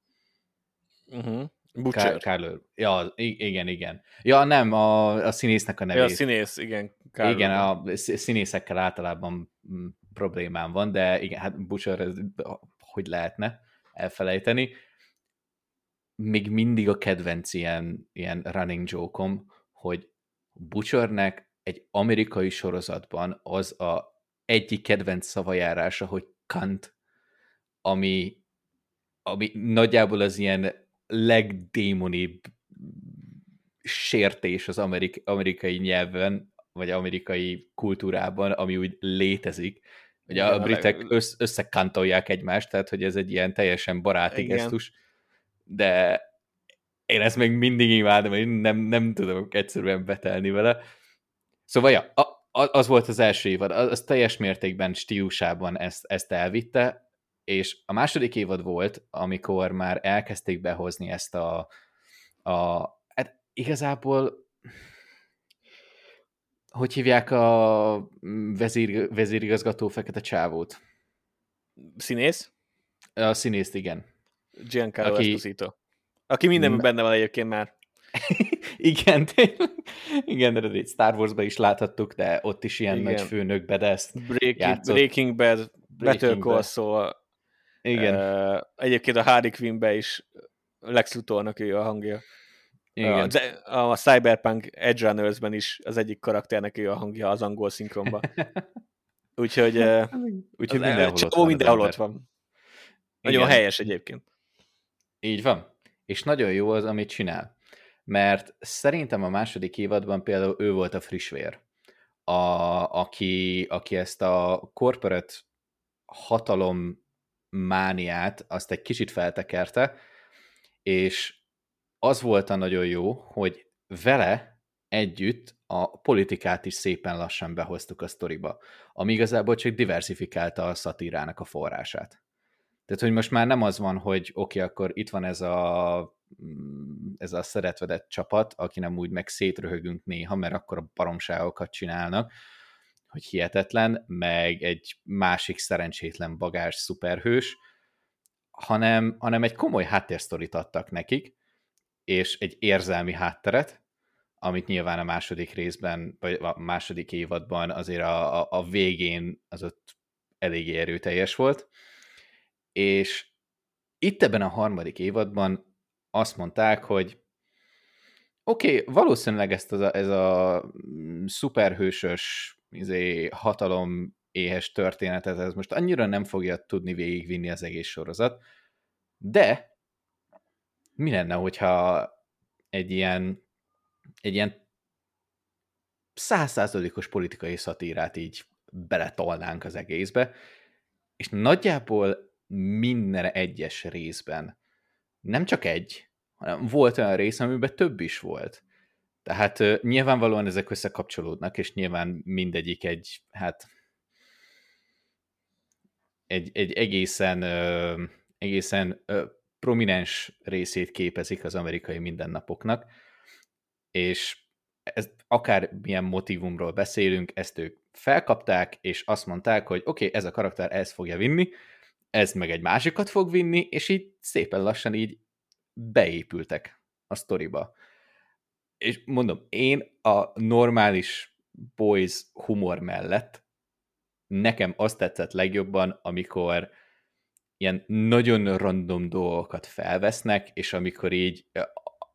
Uh-huh. Butcher. Carl Ja, igen, igen. Ja, nem, a, a színésznek a nevét. Ja, a színész, igen. Carl igen, a színészekkel általában mm, problémám van, de igen, hát Butcher, ez, hogy lehetne elfelejteni. Még mindig a kedvenc ilyen, ilyen running joke hogy Butchernek egy amerikai sorozatban az a egyik kedvenc szavajárása, hogy kant, ami, ami nagyjából az ilyen legdémonibb sértés az amerik- amerikai nyelven, vagy amerikai kultúrában, ami úgy létezik. Hogy a britek össz- összekantolják egymást, tehát hogy ez egy ilyen teljesen baráti Igen. gesztus, de én ezt még mindig imádom, hogy nem, nem tudom egyszerűen betelni vele. Szóval, ja, a, az volt az első évad, az teljes mértékben stílusában ezt, ezt elvitte, és a második évad volt, amikor már elkezdték behozni ezt a, a hát igazából hogy hívják a vezír, vezérigazgató fekete csávót? Színész? A színészt, igen. Giancarlo Aki... Esposito. Aki mindenben benne van egyébként már. igen, igen, de Star Wars-ba is láthattuk, de ott is ilyen igen. nagy főnök bedeszt Breaking, Breaking Bad, Better Call Saul. Igen. Uh, egyébként a Harley Quinn-be is Lex Luthornak ő a hangja. Igen. A, a Cyberpunk Edge Runners-ben is az egyik karakternek ő a hangja az angol szinkronban. Úgyhogy, Úgyhogy mindenhol, ott van, mindenhol ott van. Nagyon Igen. helyes egyébként. Így van. És nagyon jó az, amit csinál mert szerintem a második évadban például ő volt a frissvér, a, aki, aki ezt a corporate hatalom mániát azt egy kicsit feltekerte, és az volt a nagyon jó, hogy vele együtt a politikát is szépen lassan behoztuk a sztoriba, ami igazából csak diversifikálta a szatírának a forrását. Tehát, hogy most már nem az van, hogy oké, okay, akkor itt van ez a Mm, ez a szeretvedett csapat, aki nem úgy meg szétröhögünk néha, mert akkor a baromságokat csinálnak, hogy hihetetlen, meg egy másik szerencsétlen bagás szuperhős, hanem, hanem egy komoly háttérsztorit adtak nekik, és egy érzelmi hátteret, amit nyilván a második részben, vagy a második évadban azért a, a, a végén az ott eléggé erőteljes volt, és itt ebben a harmadik évadban azt mondták, hogy oké, okay, valószínűleg ezt az a, ez a szuperhősös izé, hatalom éhes történetet, ez most annyira nem fogja tudni végigvinni az egész sorozat, de mi lenne, hogyha egy ilyen egy ilyen százszázalékos politikai szatírát így beletolnánk az egészbe, és nagyjából minden egyes részben nem csak egy, hanem volt olyan rész, amiben több is volt. Tehát uh, nyilvánvalóan ezek összekapcsolódnak, és nyilván mindegyik egy, hát egy, egy egészen, uh, egészen uh, prominens részét képezik az amerikai mindennapoknak, és ez, akár milyen motivumról beszélünk, ezt ők felkapták, és azt mondták, hogy oké, okay, ez a karakter ezt fogja vinni, ez meg egy másikat fog vinni, és így szépen lassan így beépültek a sztoriba. és mondom, én a normális boys humor mellett nekem azt tetszett legjobban, amikor ilyen nagyon random dolgokat felvesznek, és amikor így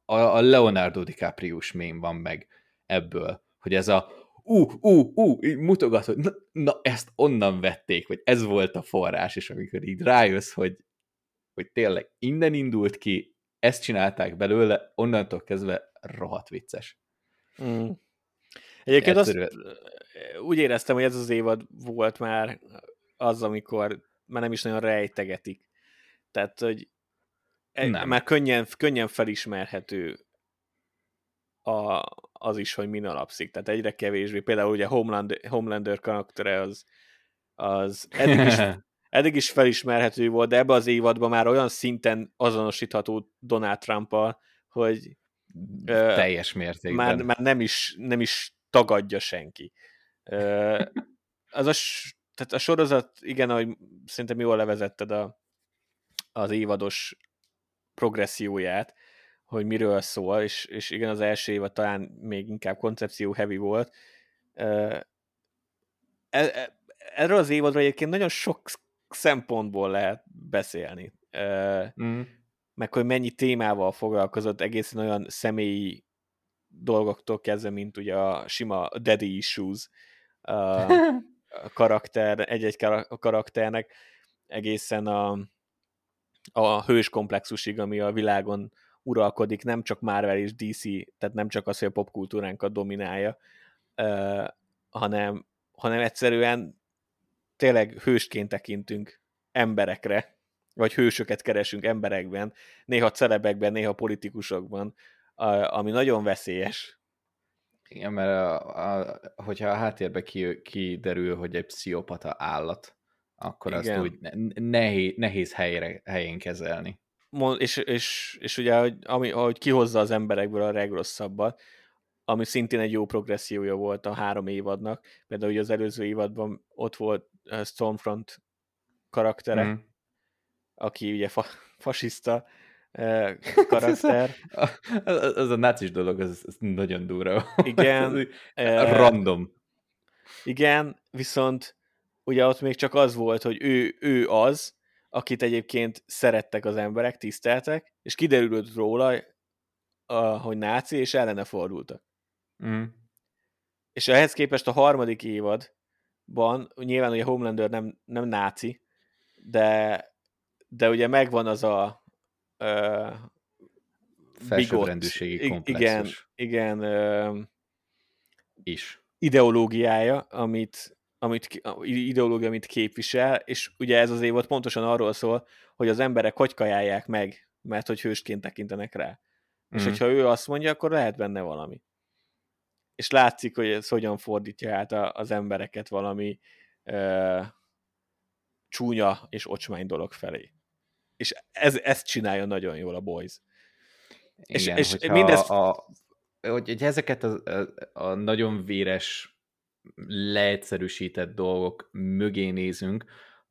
a Leonardo DiCaprio mém van meg ebből, hogy ez a ú, ú, ú, mutogat, na, na, ezt onnan vették, vagy ez volt a forrás, és amikor így rájössz, hogy, hogy tényleg innen indult ki, ezt csinálták belőle, onnantól kezdve rohadt vicces. Mm. Egyébként azt úgy éreztem, hogy ez az évad volt már az, amikor már nem is nagyon rejtegetik. Tehát, hogy nem. már könnyen, könnyen felismerhető a, az is, hogy min alapszik. Tehát egyre kevésbé. Például ugye Homeland, Homelander karaktere az, az eddig is, eddig is felismerhető volt, de ebbe az évadban már olyan szinten azonosítható Donald trump hogy teljes mértékben. Már, már nem, is, nem is tagadja senki. Az a, tehát a sorozat, igen, ahogy szerintem jól levezetted a, az évados progresszióját, hogy miről szól, és, és igen, az első évad talán még inkább koncepció heavy volt. E, e, erről az évadról egyébként nagyon sok szempontból lehet beszélni. Mm. Meg hogy mennyi témával foglalkozott, egészen olyan személyi dolgoktól kezdve, mint ugye a sima daddy issues karakter, egy-egy karakternek, egészen a, a hős komplexusig, ami a világon uralkodik, nem csak Marvel és DC, tehát nem csak az, hogy a popkultúránkat dominálja, hanem, hanem egyszerűen tényleg hősként tekintünk emberekre, vagy hősöket keresünk emberekben, néha celebekben, néha politikusokban, ami nagyon veszélyes. Igen, mert a, a, hogyha a háttérbe ki, kiderül, hogy egy pszichopata állat, akkor Igen. azt úgy nehéz, nehéz helyre, helyén kezelni. És, és, és ugye, hogy, ami, ahogy kihozza az emberekből a legrosszabbat, ami szintén egy jó progressziója volt a három évadnak. Például ugye az előző évadban ott volt Stormfront karaktere, mm. aki ugye fa, fasiszta, karakter. az, az a nácis dolog, az, az nagyon durva. Igen. Random. Igen, viszont ugye ott még csak az volt, hogy ő, ő az, akit egyébként szerettek az emberek, tiszteltek, és kiderült róla, hogy náci, és ellene fordultak. Mm. És ehhez képest a harmadik évadban, nyilván ugye Homelander nem, nem náci, de, de ugye megvan az a felsőbbrendűségi komplexus. Igen, igen. Ö, is. Ideológiája, amit, amit, ideológia, amit képvisel, és ugye ez az évad pontosan arról szól, hogy az emberek hogy kajálják meg, mert hogy hősként tekintenek rá. Mm. És mhm. hogyha ő azt mondja, akkor lehet benne valami. És látszik, hogy ez hogyan fordítja át az embereket valami ö, csúnya és ocsmány dolog felé és ez, ezt csinálja nagyon jól a Boys. Igen, és, és mindez... A, hogy ezeket a, a, a nagyon véres, leegyszerűsített dolgok mögé nézünk,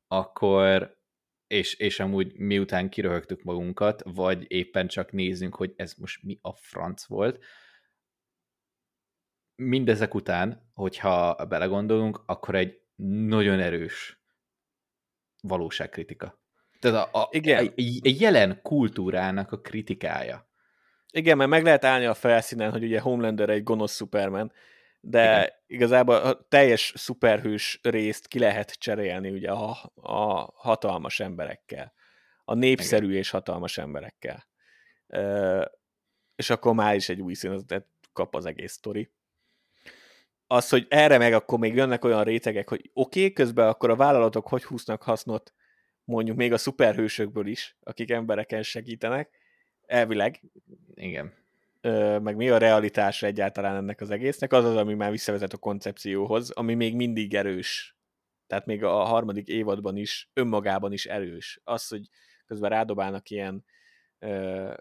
akkor és, és amúgy miután kiröhögtük magunkat, vagy éppen csak nézzünk, hogy ez most mi a franc volt, mindezek után, hogyha belegondolunk, akkor egy nagyon erős valóságkritika. Tehát a, a, Igen. a, a jelen kultúrának a kritikája. Igen, mert meg lehet állni a felszínen, hogy ugye Homelander egy gonosz Superman, de Igen. igazából a teljes szuperhős részt ki lehet cserélni ugye a, a hatalmas emberekkel. A népszerű Igen. és hatalmas emberekkel. E, és akkor már is egy új színezetet kap az egész sztori. Az, hogy erre meg akkor még jönnek olyan rétegek, hogy oké, okay, közben akkor a vállalatok hogy húznak hasznot mondjuk még a szuperhősökből is, akik embereken segítenek, elvileg. Igen. Ö, meg mi a realitás egyáltalán ennek az egésznek, az az, ami már visszavezet a koncepcióhoz, ami még mindig erős. Tehát még a harmadik évadban is, önmagában is erős. Az, hogy közben rádobálnak ilyen ö,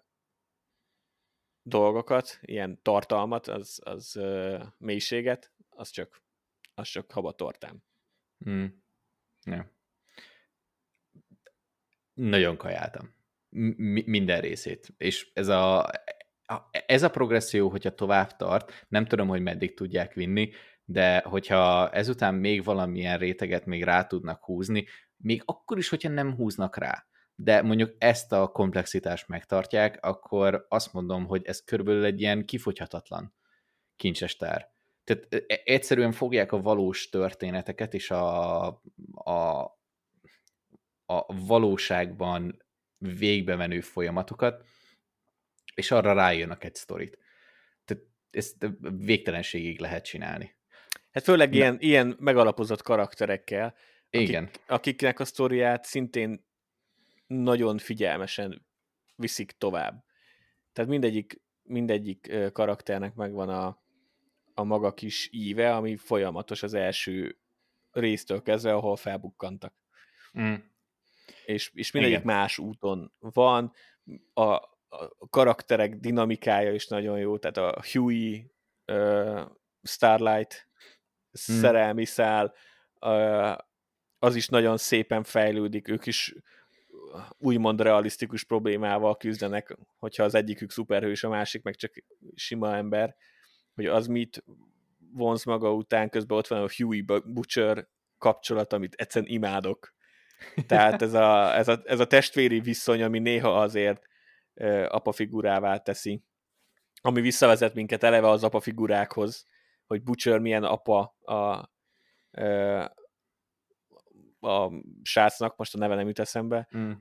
dolgokat, ilyen tartalmat, az, az ö, mélységet, az csak, az csak habatortám. Mm. Ja nagyon kajáltam. M- minden részét. És ez a ez a progresszió, hogyha tovább tart, nem tudom, hogy meddig tudják vinni, de hogyha ezután még valamilyen réteget még rá tudnak húzni, még akkor is, hogyha nem húznak rá, de mondjuk ezt a komplexitást megtartják, akkor azt mondom, hogy ez körülbelül egy ilyen kifogyhatatlan kincses tár. Tehát e, egyszerűen fogják a valós történeteket és a, a, a valóságban végbemenő folyamatokat, és arra rájönnek egy sztorit. Tehát ezt végtelenségig lehet csinálni. Hát főleg Na. ilyen, ilyen megalapozott karakterekkel, akik, Igen. akiknek a sztoriát szintén nagyon figyelmesen viszik tovább. Tehát mindegyik, mindegyik karakternek megvan a, a maga kis íve, ami folyamatos az első résztől kezdve, ahol felbukkantak. Mm. És, és mindegyik Igen. más úton van. A, a karakterek dinamikája is nagyon jó, tehát a Huey, uh, Starlight, mm. szerelmi szál, uh, az is nagyon szépen fejlődik, ők is úgymond realisztikus problémával küzdenek, hogyha az egyikük szuperhős, a másik meg csak sima ember, hogy az mit vonz maga után, közben ott van a Huey Butcher kapcsolat, amit egyszerűen imádok. Tehát ez a, ez a, ez a testvéri viszony, ami néha azért apa figurává teszi, ami visszavezet minket eleve az apa figurákhoz, hogy Butcher milyen apa a, a srácnak, most a neve nem jut eszembe, mm.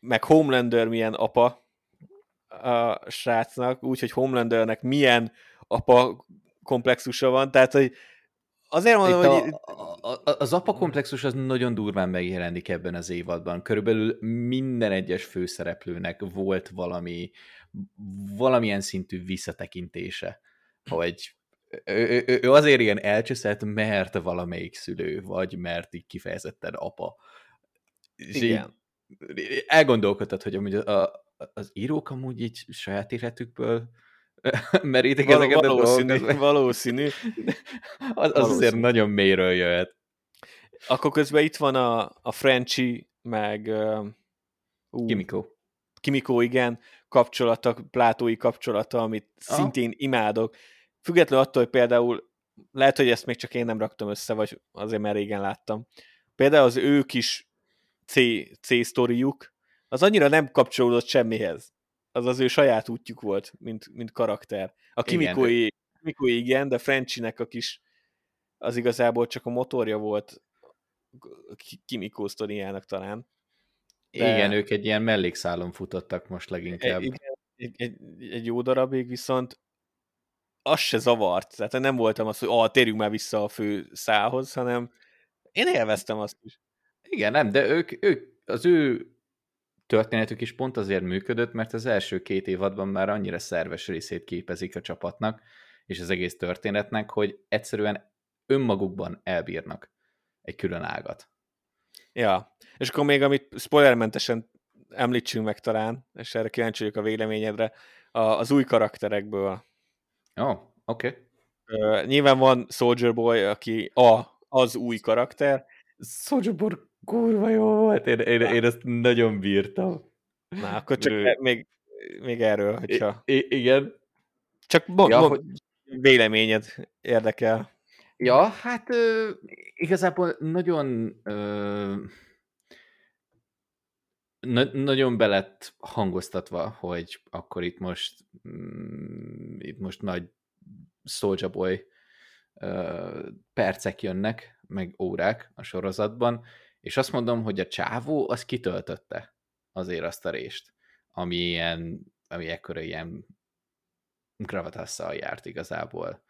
meg Homelander milyen apa a srácnak, úgyhogy Homelandernek milyen apa komplexusa van, tehát, hogy azért mondom, Itt hogy... A, a, az apa komplexus az nagyon durván megjelenik ebben az évadban. Körülbelül minden egyes főszereplőnek volt valami, valamilyen szintű visszatekintése, hogy ő, ő, ő azért ilyen elcseszett, mert valamelyik szülő, vagy mert így kifejezetten apa. És Igen. Elgondolkodtad, hogy amúgy a, az írók amúgy így saját életükből merítik Val- ezeket valószínű, a dolgokat. Valószínű. az, az valószínű. azért nagyon mélyről jöhet. Akkor közben itt van a, a Frenchy, meg uh, Kimiko. Kimiko, igen, kapcsolata, plátói kapcsolata, amit Aha. szintén imádok. Függetlenül attól, hogy például lehet, hogy ezt még csak én nem raktam össze, vagy azért már régen láttam. Például az ő kis C, C sztoriuk, az annyira nem kapcsolódott semmihez az az ő saját útjuk volt, mint, mint karakter. A Kimikói, Kimikói igen, de Frenchynek a kis, az igazából csak a motorja volt Kimikó sztoriának talán. De... Igen, ők egy ilyen mellékszálon futottak most leginkább. Igen, egy, egy, egy jó darabig, viszont az se zavart. Tehát nem voltam az, hogy ah, térjünk már vissza a fő szához, hanem én élveztem azt is. Igen, nem, de ők, ők az ő történetük is pont azért működött, mert az első két évadban már annyira szerves részét képezik a csapatnak, és az egész történetnek, hogy egyszerűen önmagukban elbírnak egy külön ágat. Ja, és akkor még amit spoilermentesen említsünk meg talán, és erre kíváncsi vagyok a véleményedre, a, az új karakterekből. Ó, oh, oké. Okay. Nyilván van Soldier Boy, aki a, az új karakter. Soldier Boy kurva jó volt, én, én, én ezt nagyon bírtam. Na, akkor csak Ő... még, még erről, hogyha... I, igen. Csak mond, ja, mond, hogy... véleményed érdekel. Ja, hát ö, igazából nagyon ö, na, nagyon belett hangoztatva, hogy akkor itt most mm, itt most nagy Soulja Boy ö, percek jönnek, meg órák a sorozatban, és azt mondom, hogy a csávó az kitöltötte azért azt a rést, ami ilyen, ami ekkora ilyen gravatasszal járt igazából.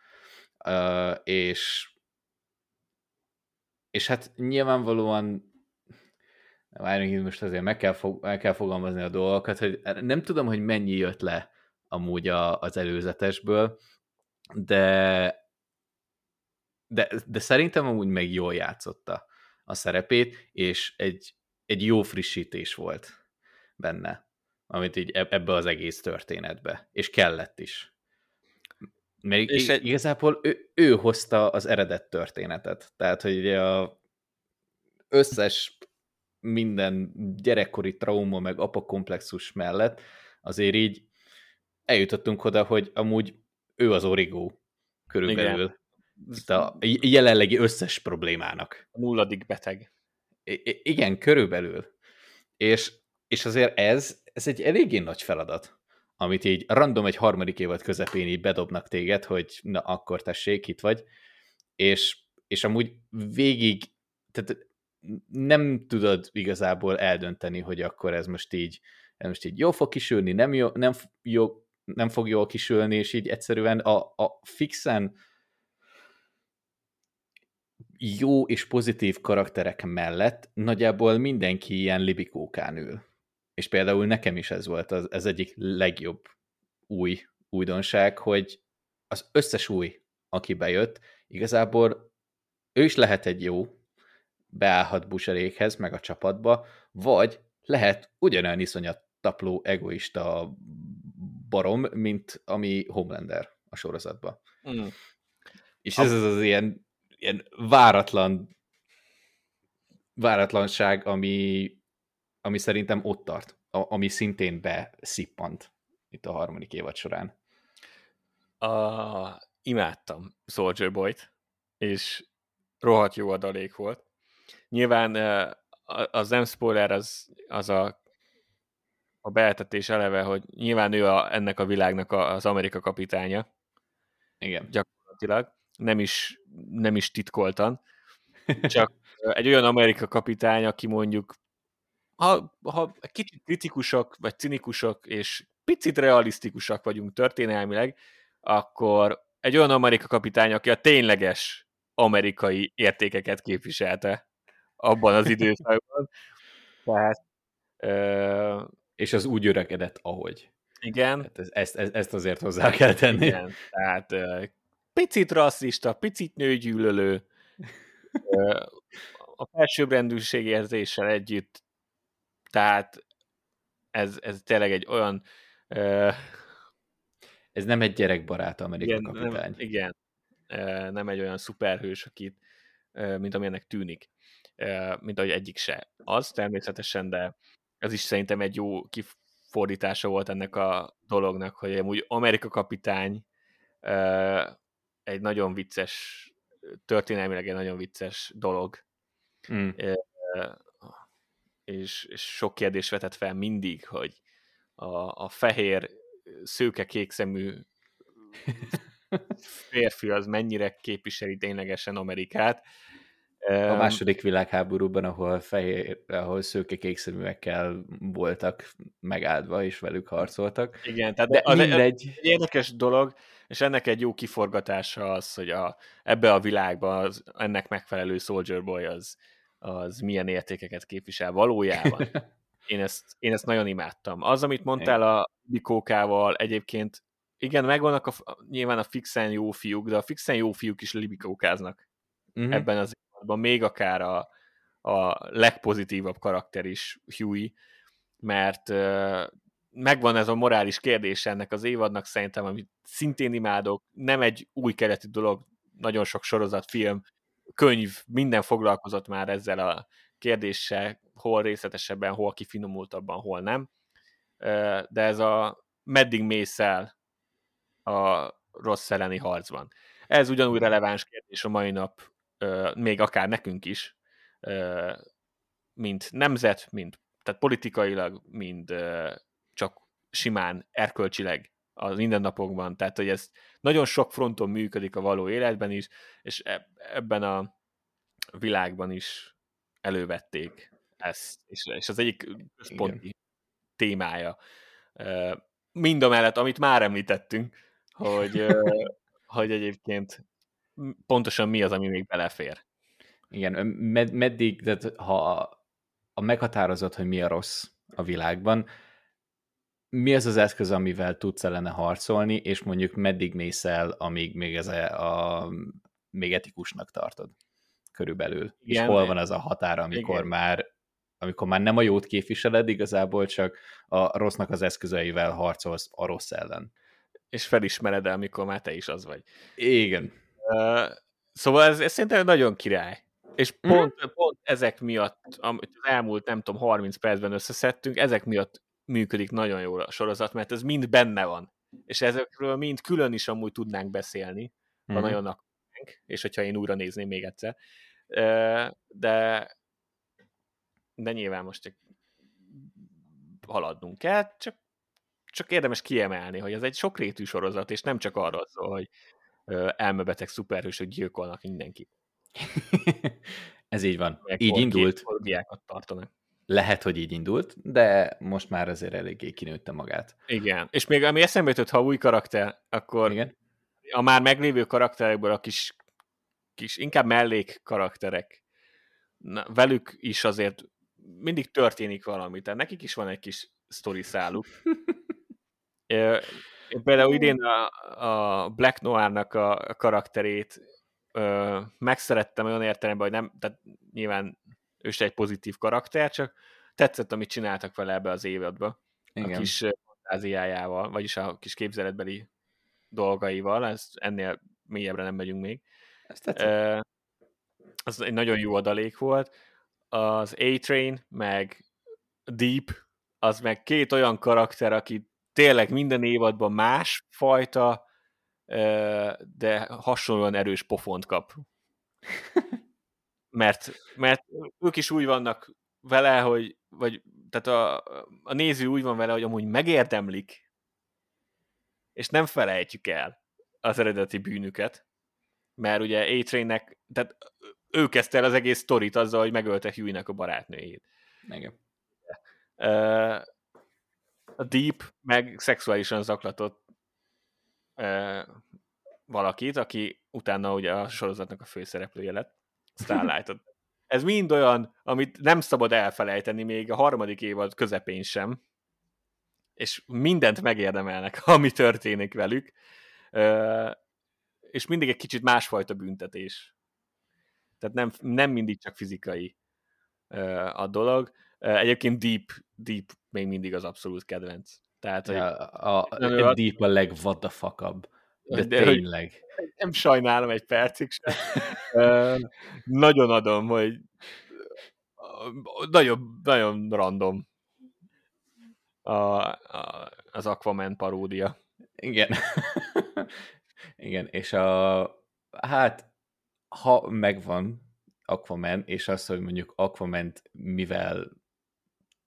Uh, és és hát nyilvánvalóan várjunk, most azért meg kell, fog, meg kell fogalmazni a dolgokat, hogy nem tudom, hogy mennyi jött le amúgy a, az előzetesből, de, de, de szerintem amúgy meg jól játszotta a szerepét, és egy, egy jó frissítés volt benne, amit így ebbe az egész történetbe, és kellett is. Mert és egy... igazából ő, ő hozta az eredet történetet, tehát hogy a összes minden gyerekkori trauma meg apakomplexus mellett azért így eljutottunk oda, hogy amúgy ő az origó körülbelül. Igen. Itt a jelenlegi összes problémának. A nulladik beteg. I- igen, körülbelül. És, és azért ez, ez egy eléggé nagy feladat, amit így random egy harmadik évad közepén így bedobnak téged, hogy na akkor tessék, itt vagy, és, és amúgy végig, tehát nem tudod igazából eldönteni, hogy akkor ez most így, ez most így jó fog kisülni, nem, jó, nem, jó, nem fog jól kisülni, és így egyszerűen a, a fixen jó és pozitív karakterek mellett nagyjából mindenki ilyen libikókán ül. És például nekem is ez volt az, ez egyik legjobb új újdonság, hogy az összes új, aki bejött, igazából ő is lehet egy jó, beállhat Buserékhez, meg a csapatba, vagy lehet ugyanolyan iszonyat tapló, egoista barom, mint ami Homelander a sorozatban. Mm. És ez az az ilyen, ilyen váratlan váratlanság, ami, ami szerintem ott tart, a, ami szintén beszippant itt a harmadik évad során. A, imádtam Soldier Boy-t, és rohadt jó adalék volt. Nyilván az nem spoiler, az, az a, a beeltetés eleve, hogy nyilván ő a, ennek a világnak az Amerika kapitánya. Igen. Gyakorlatilag. Nem is, nem is titkoltan. Csak egy olyan Amerika kapitány, aki mondjuk ha, ha kicsit kritikusok, vagy cinikusok, és picit realisztikusak vagyunk történelmileg, akkor egy olyan Amerika kapitány, aki a tényleges amerikai értékeket képviselte abban az időszakban. Tehát, ö... És az úgy öregedett, ahogy. Igen. Hát ez, ezt, ezt, azért hozzá kell tenni. Igen, tehát picit rasszista, picit nőgyűlölő, a felsőbbrendűség érzéssel együtt, tehát ez, ez tényleg egy olyan... Ö, ez nem egy gyerekbarát Amerika igen, kapitány. Nem, igen, nem egy olyan szuperhős, akit, mint amilyennek tűnik mint ahogy egyik se. Az természetesen, de ez is szerintem egy jó kifordítása volt ennek a dolognak, hogy amúgy Amerika kapitány egy nagyon vicces, történelmileg egy nagyon vicces dolog. Mm. És, és sok kérdés vetett fel mindig, hogy a, a fehér, szőke kékszemű férfi az mennyire képviseli ténylegesen Amerikát, a második világháborúban, ahol, fehér, ahol szőke kékszeműekkel voltak megáldva, és velük harcoltak. Igen, tehát de az mindegy. Egy, egy érdekes dolog, és ennek egy jó kiforgatása az, hogy a, ebbe a világban az, ennek megfelelő Soldier Boy az, az milyen értékeket képvisel valójában. Én ezt, én ezt nagyon imádtam. Az, amit mondtál a Libikókával, egyébként igen, megvannak a, nyilván a fixen jó fiúk, de a fixen jó fiúk is libikókáznak uh-huh. ebben az sorozatban, még akár a, a legpozitívabb karakter is Huey, mert uh, megvan ez a morális kérdés ennek az évadnak szerintem, amit szintén imádok, nem egy új keletű dolog, nagyon sok sorozat, film, könyv, minden foglalkozott már ezzel a kérdéssel, hol részletesebben, hol kifinomultabban, hol nem. De ez a meddig mész el a rossz elleni harcban. Ez ugyanúgy releváns kérdés a mai nap még akár nekünk is, mint nemzet, mint tehát politikailag, mint csak simán erkölcsileg az mindennapokban, tehát hogy ez nagyon sok fronton működik a való életben is, és e, ebben a világban is elővették ezt, és, és az egyik központi témája. Mind a mellett, amit már említettünk, hogy, hogy egyébként pontosan mi az, ami még belefér. Igen, med- meddig, tehát ha a meghatározott, hogy mi a rossz a világban, mi az az eszköz, amivel tudsz ellene harcolni, és mondjuk meddig mész el, amíg még ez a, a még etikusnak tartod körülbelül. Igen, és hol van az a határ, amikor igen. már amikor már nem a jót képviseled, igazából csak a rossznak az eszközeivel harcolsz a rossz ellen. És felismered el, amikor már te is az vagy. Igen szóval ez, ez szerintem nagyon király. És mhm. pont, mm-hmm. pont ezek miatt, amit az elmúlt, nem tudom, 30 percben összeszedtünk, ezek miatt működik nagyon jól a sorozat, mert ez mind benne van. és ezekről mind külön is amúgy tudnánk beszélni, ha Mhm. nagyon akarnánk, és hogyha én újra nézném még egyszer. De, de nyilván most csak haladnunk kell, csak, csak érdemes kiemelni, hogy ez egy sokrétű sorozat, és nem csak arról szól, hogy elmebeteg szuperhősök gyilkolnak mindenkit. Ez így van. meg Így indult. tartanak. Lehet, hogy így indult, de most már azért eléggé kinőtte magát. Igen. És még ami eszembe jutott, ha új karakter, akkor Igen? a már meglévő karakterekből a kis, kis inkább mellék karakterek, na, velük is azért mindig történik valami, tehát nekik is van egy kis sztori száluk. Én például idén a, a Black Noir-nak a a karakterét ö, megszerettem olyan értelemben, hogy nem, tehát nyilván ő se egy pozitív karakter, csak tetszett, amit csináltak vele ebbe az évadba. Igen. A kis fantáziájával, vagyis a kis képzeletbeli dolgaival, ez ennél mélyebbre nem megyünk még. Ez tetszett. Az egy nagyon jó adalék volt. Az A-Train, meg Deep, az meg két olyan karakter, aki tényleg minden évadban más fajta, de hasonlóan erős pofont kap. Mert, mert ők is úgy vannak vele, hogy vagy, tehát a, a néző úgy van vele, hogy amúgy megérdemlik, és nem felejtjük el az eredeti bűnüket, mert ugye A-Trainnek, tehát ő kezdte el az egész sztorit azzal, hogy megölte Huey-nek a barátnőjét. Igen. A Deep meg szexuálisan zaklatott valakit, aki utána ugye a sorozatnak a főszereplője lett, Starlight-ot. Ez mind olyan, amit nem szabad elfelejteni még a harmadik évad közepén sem, és mindent megérdemelnek, ami történik velük, és mindig egy kicsit másfajta büntetés. Tehát nem, nem mindig csak fizikai a dolog. Egyébként Deep, Deep még mindig az abszolút kedvenc. Tehát, hogy Ja, a, Nem, ő a a- Deep a legvadafakabb. De, De hogy- tényleg. nem sajnálom egy percig sem. Nagyon adom, hogy nagyon, nagyon random a, a, az Aquaman paródia. Igen. Igen, és a... Hát, ha megvan Aquaman, és az, hogy mondjuk Aquament mivel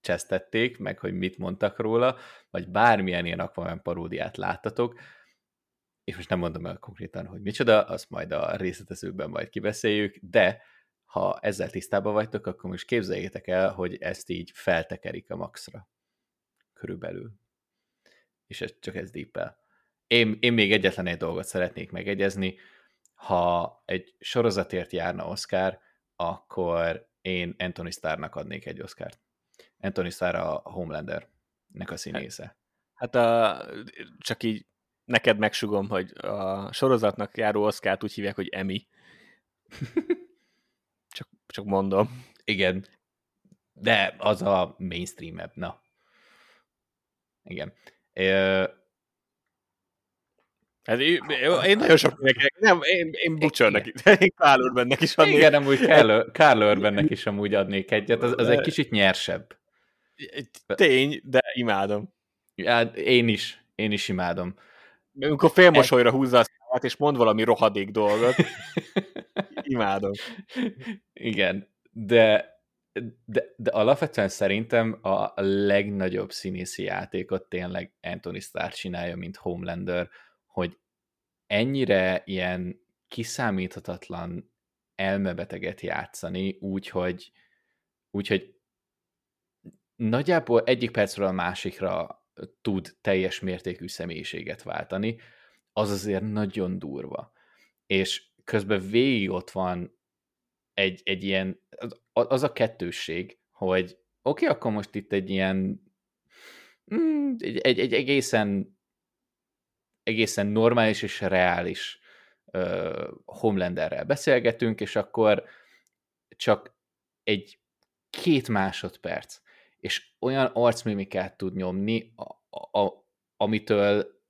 csesztették, meg hogy mit mondtak róla, vagy bármilyen ilyen Aquaman paródiát láttatok, és most nem mondom el konkrétan, hogy micsoda, azt majd a részletezőkben majd kibeszéljük, de ha ezzel tisztában vagytok, akkor most képzeljétek el, hogy ezt így feltekerik a maxra. Körülbelül. És ez csak ez díppel. Én, én még egyetlen egy dolgot szeretnék megegyezni. Ha egy sorozatért járna Oscar, akkor én Anthony Starrnak adnék egy Oscart. Anthony Starr a Homelander-nek a színésze. Hát a, csak így neked megsugom, hogy a sorozatnak járó Oscárt úgy hívják, hogy Emmy. Csak, csak mondom. Igen, de az a mainstream na. Igen. Ö, Hát én, én nagyon sok mindenkinek, nem, én, én Butchernek, én Carl Urbannek is adnék. igen, amúgy Carl, Carl Urbannek is amúgy adnék egyet, az, az egy kicsit nyersebb. Tény, de imádom. Hát én is, én is imádom. Amikor félmosolyra húzza a szavát, és mond valami rohadék dolgot, imádom. Igen, de, de, de alapvetően szerintem a legnagyobb színészi játékot tényleg Anthony Starr csinálja, mint Homelander, hogy ennyire ilyen kiszámíthatatlan elmebeteget játszani, úgyhogy úgyhogy nagyjából egyik percről a másikra tud teljes mértékű személyiséget váltani, az azért nagyon durva. És közben végig ott van egy, egy ilyen, az, a kettősség, hogy oké, okay, akkor most itt egy ilyen mm, egy, egy, egy egészen egészen normális és reális uh, Homelanderrel beszélgetünk, és akkor csak egy két másodperc, és olyan arcmimikát tud nyomni, a, a, amitől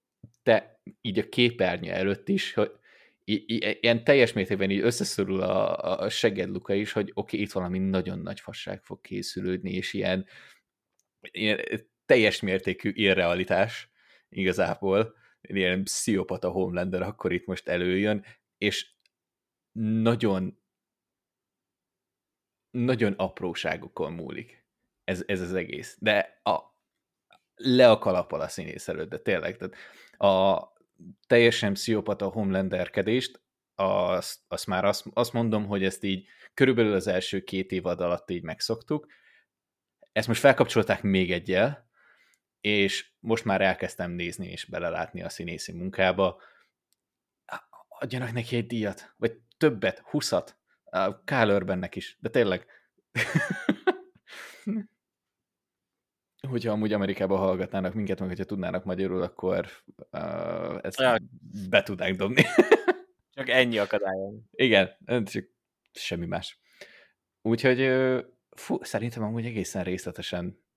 te így a képernyő előtt is, hogy ilyen teljes mértékben így összeszorul a, a segedluka is, hogy oké, okay, itt valami nagyon nagy fasság fog készülődni, és ilyen, ilyen teljes mértékű irrealitás igazából ilyen pszichopata Homelander akkor itt most előjön, és nagyon nagyon apróságokon múlik ez, ez az egész. De a, le a kalapal a színész előtt, de tényleg. Tehát a teljesen pszichopata homelanderkedést, azt, azt már azt, azt mondom, hogy ezt így körülbelül az első két évad alatt így megszoktuk. Ezt most felkapcsolták még egyel, és most már elkezdtem nézni és belelátni a színészi munkába. Adjanak neki egy díjat, vagy többet, huszat, Kyle Urbannek is, de tényleg. Hogyha amúgy Amerikában hallgatnának minket, meg hogyha tudnának magyarul, akkor uh, ezt ja. be tudnánk dobni. csak ennyi akadályon. Igen, csak semmi más. Úgyhogy fú, szerintem amúgy egészen részletesen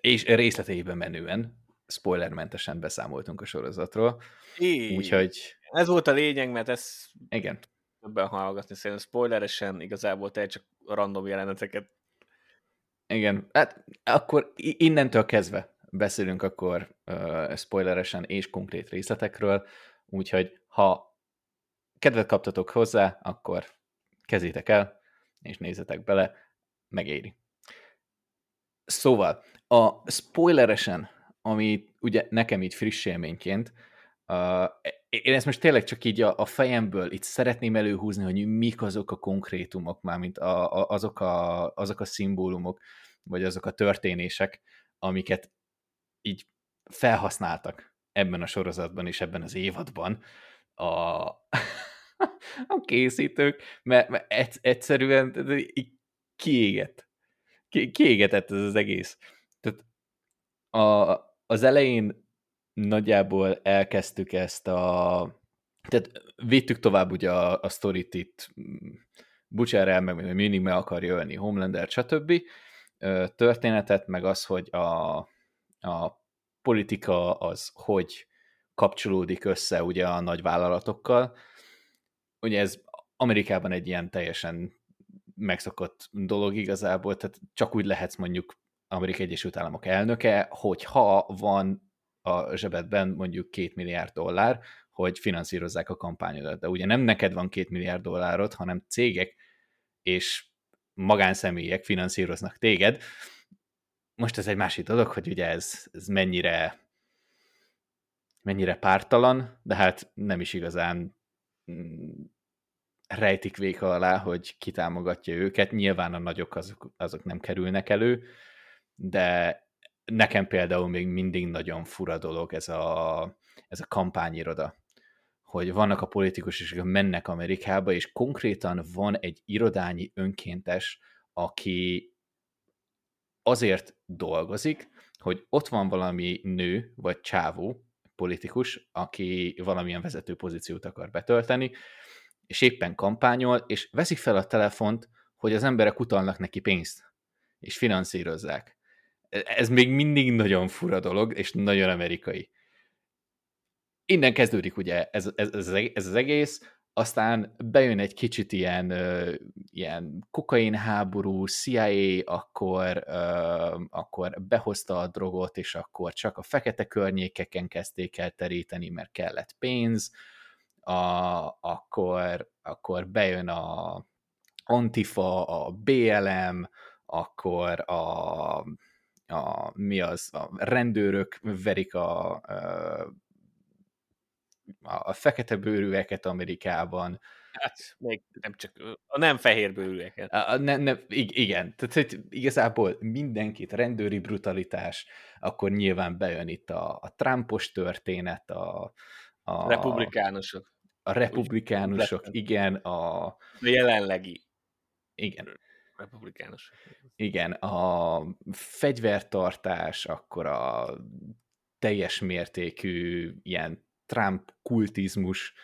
és részleteiben menően, spoilermentesen beszámoltunk a sorozatról. Így. Úgyhogy... Ez volt a lényeg, mert ez igen. többen hallgatni szerintem spoileresen, igazából te csak random jeleneteket igen, hát akkor innentől kezdve beszélünk akkor uh, spoileresen és konkrét részletekről, úgyhogy ha kedvet kaptatok hozzá, akkor kezétek el, és nézzetek bele, megéri. Szóval, a spoileresen, ami ugye nekem így friss élményként, uh, én ezt most tényleg csak így a, a fejemből itt szeretném előhúzni, hogy mik azok a konkrétumok, mármint a, a, azok, a, azok a szimbólumok, vagy azok a történések, amiket így felhasználtak ebben a sorozatban és ebben az évadban a, a készítők, mert, mert egyszerűen kiégett. Kiégetett ez az egész. Tehát a, az elején nagyjából elkezdtük ezt a... Tehát vittük tovább ugye a, a sztorit itt mm, Butcher el, meg mindig meg akarja ölni Homelander, stb történetet, meg az, hogy a, a politika az hogy kapcsolódik össze ugye a nagy vállalatokkal. Ugye ez Amerikában egy ilyen teljesen megszokott dolog igazából, tehát csak úgy lehetsz mondjuk Amerikai Egyesült Államok elnöke, hogyha van a zsebedben mondjuk két milliárd dollár, hogy finanszírozzák a kampányodat. De ugye nem neked van két milliárd dollárod, hanem cégek és magánszemélyek finanszíroznak téged. Most ez egy másik dolog, hogy ugye ez, ez mennyire mennyire pártalan, de hát nem is igazán mm, rejtik véka alá, hogy kitámogatja őket. Nyilván a nagyok azok, azok nem kerülnek elő, de nekem például még mindig nagyon fura dolog ez a, ez a kampányiroda hogy vannak a politikusok, akik mennek Amerikába, és konkrétan van egy irodányi önkéntes, aki azért dolgozik, hogy ott van valami nő, vagy csávó, politikus, aki valamilyen vezető pozíciót akar betölteni, és éppen kampányol, és veszik fel a telefont, hogy az emberek utalnak neki pénzt, és finanszírozzák. Ez még mindig nagyon fura dolog, és nagyon amerikai. Innen kezdődik ugye ez, ez, ez, ez az egész, aztán bejön egy kicsit ilyen, ilyen kokain háború, CIA, akkor, akkor behozta a drogot, és akkor csak a fekete környékeken kezdték el teríteni, mert kellett pénz, a, akkor, akkor bejön a Antifa, a BLM, akkor a, a mi az, a rendőrök verik a, a a fekete bőrűeket Amerikában. Hát, még nem csak a nem fehér bőrűeket. A, ne, ne, igen, tehát hogy igazából mindenkit, rendőri brutalitás, akkor nyilván bejön itt a, a Trumpos történet, a, a republikánusok. A republikánusok, Úgy igen, a... A jelenlegi. Igen. Republikánusok. Igen, a fegyvertartás, akkor a teljes mértékű ilyen Trump kultizmus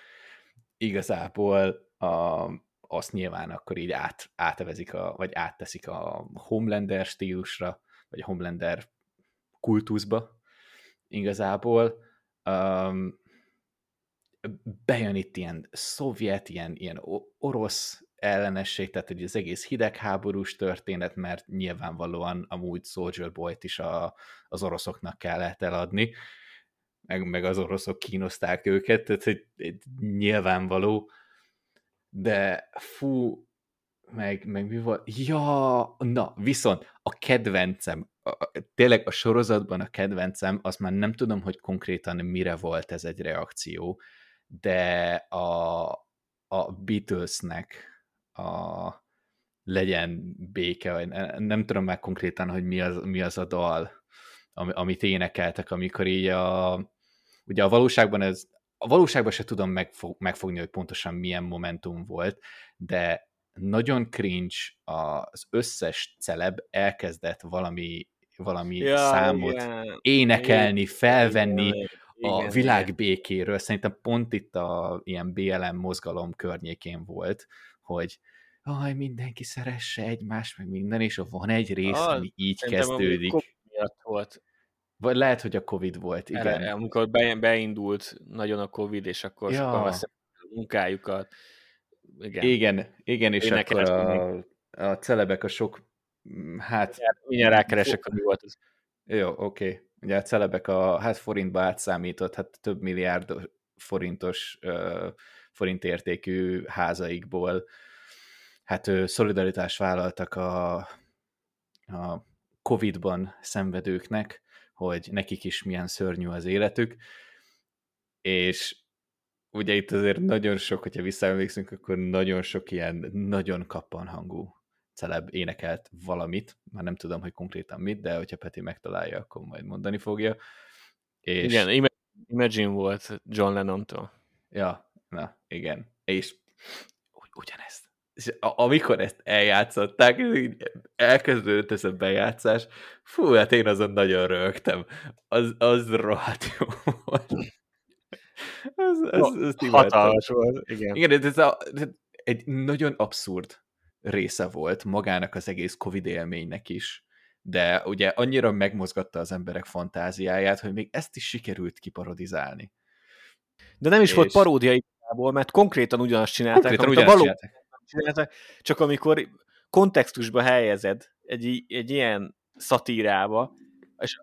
igazából a, azt nyilván akkor így át, átevezik, a, vagy átteszik a Homelander stílusra, vagy a Homelander kultuszba igazából. Um, bejön itt ilyen szovjet, ilyen, ilyen orosz ellenesség, tehát hogy az egész hidegháborús történet, mert nyilvánvalóan amúgy Soldier Boy-t is a, az oroszoknak kellett eladni, meg, meg az oroszok kínozták őket, tehát hogy nyilvánvaló, de fú, meg, meg mi volt? Ja, na, viszont a kedvencem, a, tényleg a sorozatban a kedvencem, azt már nem tudom, hogy konkrétan mire volt ez egy reakció, de a, a Beatlesnek a legyen béke, vagy nem tudom már konkrétan, hogy mi az, mi az a dal, amit énekeltek, amikor így a, ugye a valóságban ez, a valóságban se tudom megfog, megfogni, hogy pontosan milyen momentum volt, de nagyon cringe az összes celeb elkezdett valami, valami ja, számot igen. énekelni, felvenni igen, a igen, világbékéről. Szerintem pont itt a ilyen BLM mozgalom környékén volt, hogy aj, mindenki szeresse egymást, meg minden, és van egy rész, ah, ami így kezdődik. miatt volt. Vagy lehet, hogy a Covid volt, igen. Erre, amikor beindult nagyon a Covid, és akkor ja. sokan a munkájukat. Igen, igen, igen és Én akkor a, a celebek a sok, mm, hát... Mindjárt rákeresek, hogy volt ez. Jó, oké. Okay. Ugye a celebek a hát forintba átszámított, hát több milliárd forintos uh, forint értékű házaikból hát ő szolidaritást vállaltak a, a Covid-ban szenvedőknek, hogy nekik is milyen szörnyű az életük, és ugye itt azért nagyon sok, hogyha visszaemlékszünk, akkor nagyon sok ilyen nagyon kappan hangú celeb énekelt valamit, már nem tudom, hogy konkrétan mit, de hogyha Peti megtalálja, akkor majd mondani fogja. És... Igen, Imagine volt John Lennon-tól. Ja, na, igen. És ugyanezt és amikor ezt eljátszották, elkezdődött ez a bejátszás, fú, hát én azon nagyon rögtem. Az, az rohadt jó volt. Az, az, az hatalmas volt, igen. Igen, ez a, egy nagyon abszurd része volt magának az egész Covid élménynek is, de ugye annyira megmozgatta az emberek fantáziáját, hogy még ezt is sikerült kiparodizálni. De nem is és... volt paródia igazából, mert konkrétan ugyanazt csinálták, konkrétan ugyanazt való... csinálták csinálta, csak amikor kontextusba helyezed egy, egy ilyen szatírába, és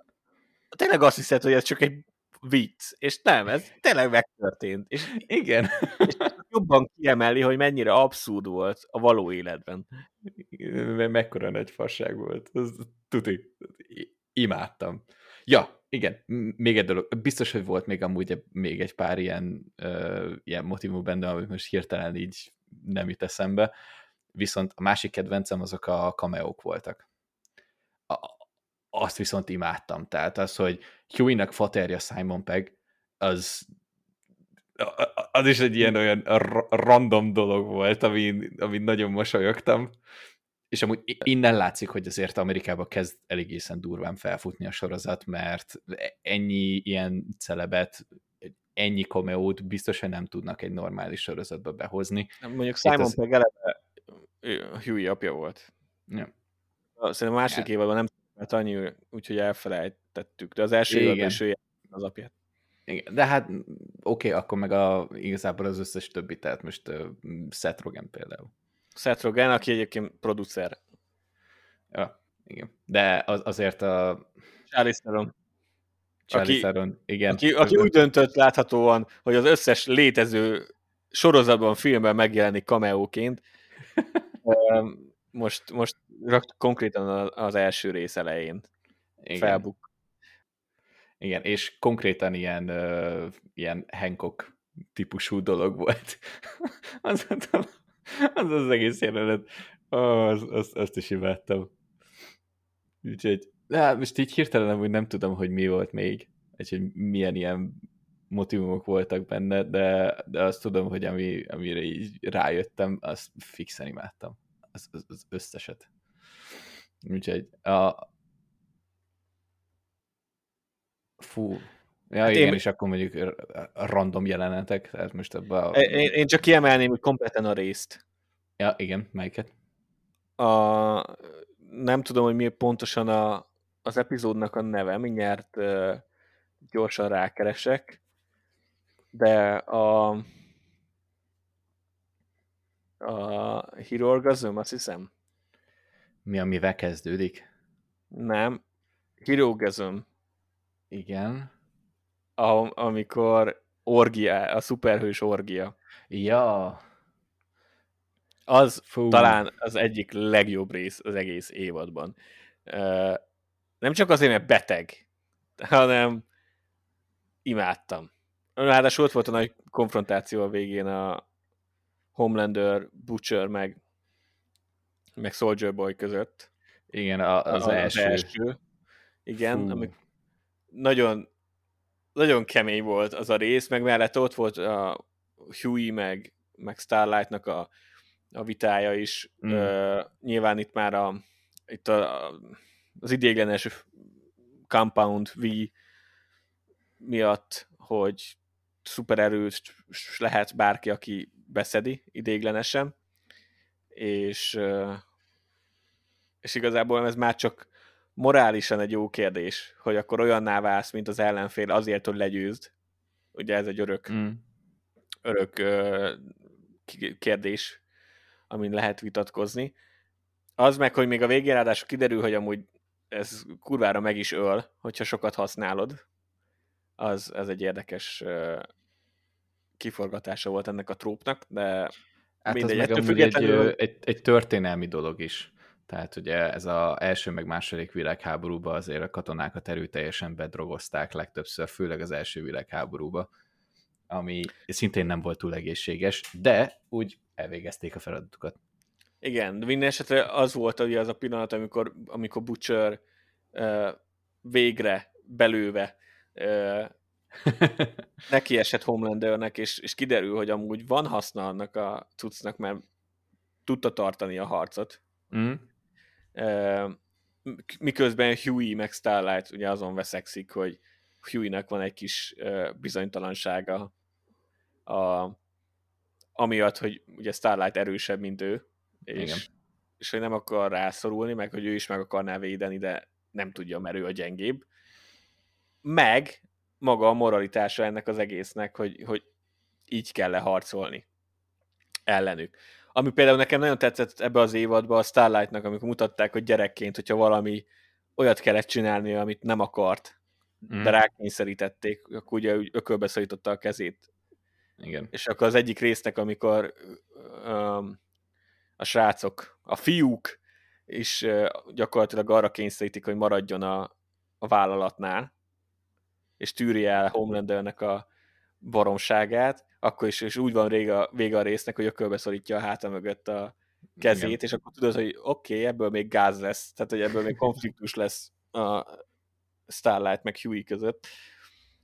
tényleg azt hiszed, hogy ez csak egy vicc, és nem, ez tényleg megtörtént. És, Igen. És jobban kiemeli, hogy mennyire abszurd volt a való életben. Mekkora nagy fasság volt. Ez, tuti. Imádtam. Ja, igen, még egy dolog. Biztos, hogy volt még amúgy még egy pár ilyen, uh, ilyen motivum benne, amit most hirtelen így nem jut eszembe, viszont a másik kedvencem azok a cameók voltak. A, azt viszont imádtam, tehát az, hogy Huey-nak faterja Simon Pegg, az az is egy ilyen olyan random dolog volt, amin, amin nagyon mosolyogtam, és amúgy innen látszik, hogy azért Amerikában kezd elégészen durván felfutni a sorozat, mert ennyi ilyen celebet ennyi kameót biztos, hogy nem tudnak egy normális sorozatba behozni. Mondjuk Simon az... Pegg eleve Huey apja volt. Ja. Szerintem a második ja. évadban nem mert annyi, úgyhogy elfelejtettük, de az első évadban is az apját. Igen, de hát oké, okay, akkor meg a, igazából az összes többi, tehát most uh, Seth Rogen például. Seth Rogen, aki egyébként producer. Ja, igen. De az, azért a... Charlize Theron. Charlie aki, igen. Aki, aki úgy döntött láthatóan, hogy az összes létező sorozatban, filmben megjelenik cameóként. most, most konkrétan az első rész elején igen. felbuk. Igen, és konkrétan ilyen, uh, ilyen Hancock típusú dolog volt. az, az, az az egész jelenet. Oh, az, az, azt is imádtam. Úgyhogy de hát most így hirtelen hogy nem tudom, hogy mi volt még, és hogy milyen ilyen motivumok voltak benne, de, de azt tudom, hogy ami, amire így rájöttem, azt fixen imádtam. Az, az, az összeset. Úgyhogy a... Fú. Ja, hát igen, én... és akkor mondjuk random jelenetek, tehát most ebben a... Én, én csak kiemelném, hogy kompletten a részt. Ja, igen, melyiket? A... Nem tudom, hogy mi pontosan a, az epizódnak a neve, mindjárt uh, gyorsan rákeresek, de a a Hero Orgasm, azt hiszem. Mi, amivel kezdődik? Nem. Hero Orgasm. Igen. a, amikor orgia, a szuperhős orgia. Ja. Az Fú. talán az egyik legjobb rész az egész évadban. Uh, nem csak azért, mert beteg, hanem imádtam. Ráadásul ott volt a nagy konfrontáció a végén a Homelander, Butcher meg, meg Soldier Boy között. Igen, a, az, az, első. az első. Igen, amik nagyon, nagyon kemény volt az a rész, meg mellett ott volt a Huey meg, meg Starlightnak a, a vitája is. Mm. Uh, nyilván itt már a, itt a, az idéglenes Compound V miatt, hogy szupererős lehet bárki, aki beszedi idéglenesen, és, és igazából ez már csak morálisan egy jó kérdés, hogy akkor olyanná válsz, mint az ellenfél azért, hogy legyőzd. Ugye ez egy örök, mm. örök kérdés, amin lehet vitatkozni. Az meg, hogy még a végén ráadásul kiderül, hogy amúgy ez kurvára meg is öl, hogyha sokat használod, az, ez egy érdekes kiforgatása volt ennek a trópnak, de hát mindegy, az meg függetlenül... egy, egy, egy történelmi dolog is. Tehát ugye ez az első meg második világháborúban azért a katonákat erőteljesen bedrogozták legtöbbször, főleg az első világháborúba, ami szintén nem volt túl egészséges, de úgy elvégezték a feladatukat. Igen, de minden esetre az volt ugye az a pillanat, amikor, amikor Butcher uh, végre belőve uh, neki esett Homelandernek, és, és kiderül, hogy amúgy van haszna annak a cuccnak, mert tudta tartani a harcot. Mm. Uh, miközben Huey meg Starlight ugye azon veszekszik, hogy Huey-nek van egy kis uh, bizonytalansága a, amiatt, hogy ugye Starlight erősebb, mint ő, és, Igen. és hogy nem akar rászorulni, meg hogy ő is meg akarná védeni, de nem tudja, mert ő a gyengébb. Meg maga a moralitása ennek az egésznek, hogy, hogy így kell leharcolni ellenük. Ami például nekem nagyon tetszett ebbe az évadban a Starlightnak, amikor mutatták, hogy gyerekként, hogyha valami olyat kellett csinálni, amit nem akart, mm. de rákényszerítették, akkor ugye ökölbe szorította a kezét. Igen. És akkor az egyik résznek, amikor um, a srácok, a fiúk is gyakorlatilag arra kényszerítik, hogy maradjon a, a vállalatnál, és tűri el Homelandernek a baromságát, akkor is és úgy van vége, vége a résznek, hogy ökölbe szorítja a háta mögött a kezét, Igen. és akkor tudod, hogy oké, okay, ebből még gáz lesz, tehát hogy ebből még konfliktus lesz a Starlight meg Huey között.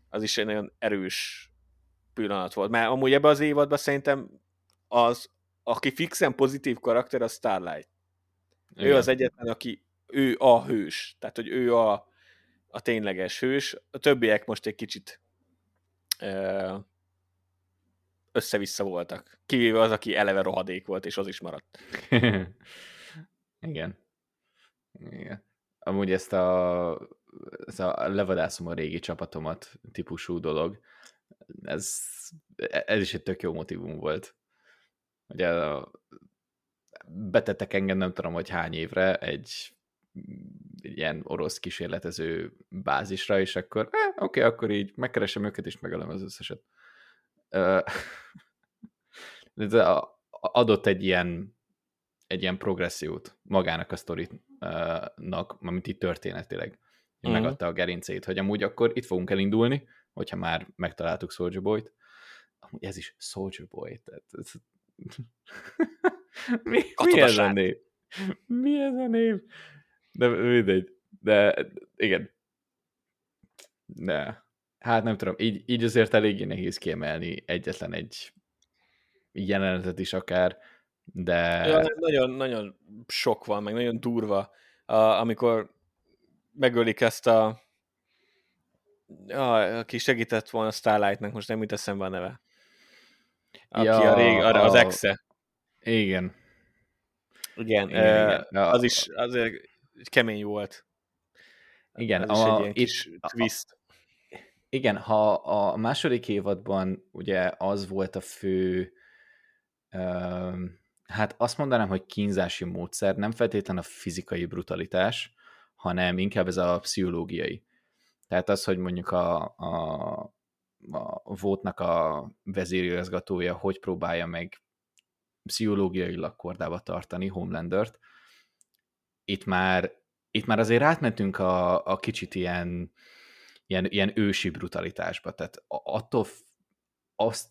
Az is egy nagyon erős pillanat volt. Mert amúgy ebben az évadban szerintem az, aki fixen pozitív karakter, a Starlight. Igen. Ő az egyetlen, aki ő a hős. Tehát, hogy ő a, a tényleges hős. A többiek most egy kicsit össze-vissza voltak. Kivéve az, aki eleve rohadék volt, és az is maradt. Igen. Igen. Amúgy ezt a, ezt a levadászom a régi csapatomat típusú dolog, ez, ez is egy tök jó motivum volt. Ugye betettek engem nem tudom, hogy hány évre egy ilyen orosz kísérletező bázisra, és akkor eh, oké, okay, akkor így megkeresem őket, és megölöm az összeset. De adott egy ilyen egy ilyen progressziót magának a sztorinak, amit itt történetileg. Uh-huh. Megadta a gerincét, hogy amúgy akkor itt fogunk elindulni, hogyha már megtaláltuk Soldier Boy-t. Amúgy ez is Soldier Boy. Tehát ez... mi, mi ez a név? Mi ez a név? De mindegy. De igen. De hát nem tudom, így, így azért eléggé nehéz kiemelni egyetlen egy jelenetet is akár, de... Ja, nagyon, nagyon sok van, meg nagyon durva, amikor megölik ezt a, a aki segített volna Starlightnak, most nem jut eszembe a neve. Aki ja, a rég, a, az exe. Igen. Igen, igen, igen. az is azért kemény volt. Igen, Ez a, egy is twist. A, igen, ha a második évadban ugye az volt a fő, uh, hát azt mondanám, hogy kínzási módszer, nem feltétlen a fizikai brutalitás, hanem inkább ez a pszichológiai. Tehát az, hogy mondjuk a, a a Vótnak a vezérigazgatója hogy próbálja meg pszichológiailag kordába tartani Homelandert. Itt már, itt már azért átmentünk a, a kicsit ilyen, ilyen, ilyen ősi brutalitásba, tehát attól azt,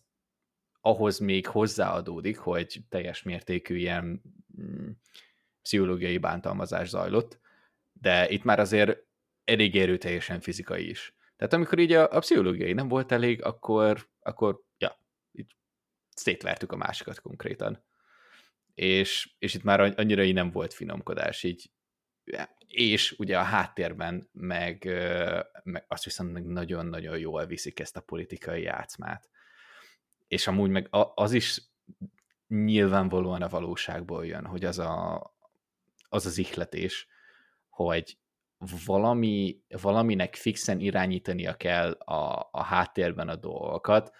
ahhoz még hozzáadódik, hogy teljes mértékű ilyen mm, pszichológiai bántalmazás zajlott, de itt már azért elég erőteljesen fizikai is. Tehát amikor így a, a pszichológiai nem volt elég, akkor, akkor ja, így szétvertük a másikat konkrétan. És, és itt már annyira így nem volt finomkodás, így és ugye a háttérben meg, meg azt viszont nagyon-nagyon jól viszik ezt a politikai játszmát. És amúgy meg az is nyilvánvalóan a valóságból jön, hogy az a, az, az ihletés, hogy valami, valaminek fixen irányítania kell a, a háttérben a dolgokat,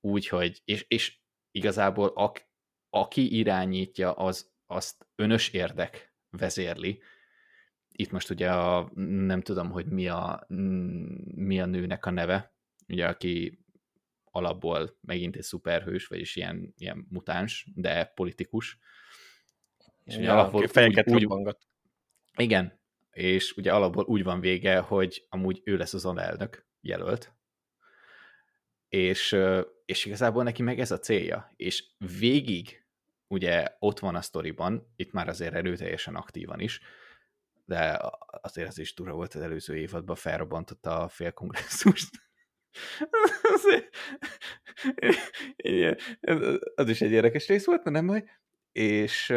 úgyhogy, és, és igazából ak, aki irányítja, az azt önös érdek vezérli. Itt most ugye a, nem tudom, hogy mi a, mi a nőnek a neve, ugye aki alapból megint egy szuperhős, vagyis ilyen, ilyen mutáns, de politikus. És ja, alapból fejeket úgy, Igen, és ugye alapból úgy van vége, hogy amúgy ő lesz az alelnök jelölt, és, és igazából neki meg ez a célja, és végig ugye ott van a sztoriban, itt már azért erőteljesen aktívan is, de azért ez is dura volt az előző évadban, felrobbantotta a félkongresszust. az is egy érdekes rész volt, nem baj. És,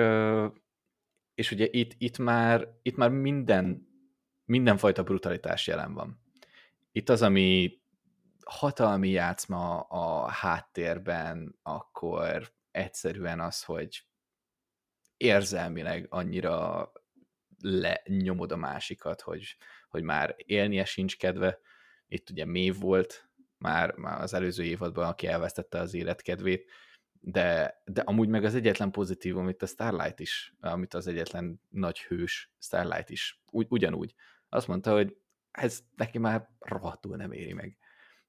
és ugye itt, itt, már, itt már minden, mindenfajta brutalitás jelen van. Itt az, ami hatalmi játszma a háttérben, akkor egyszerűen az, hogy érzelmileg annyira lenyomod a másikat, hogy, hogy már élnie sincs kedve. Itt ugye mév volt már, már az előző évadban, aki elvesztette az életkedvét, de, de amúgy meg az egyetlen pozitív, amit a Starlight is, amit az egyetlen nagy hős Starlight is, ugy, ugyanúgy. Azt mondta, hogy ez neki már rohadtul nem éri meg.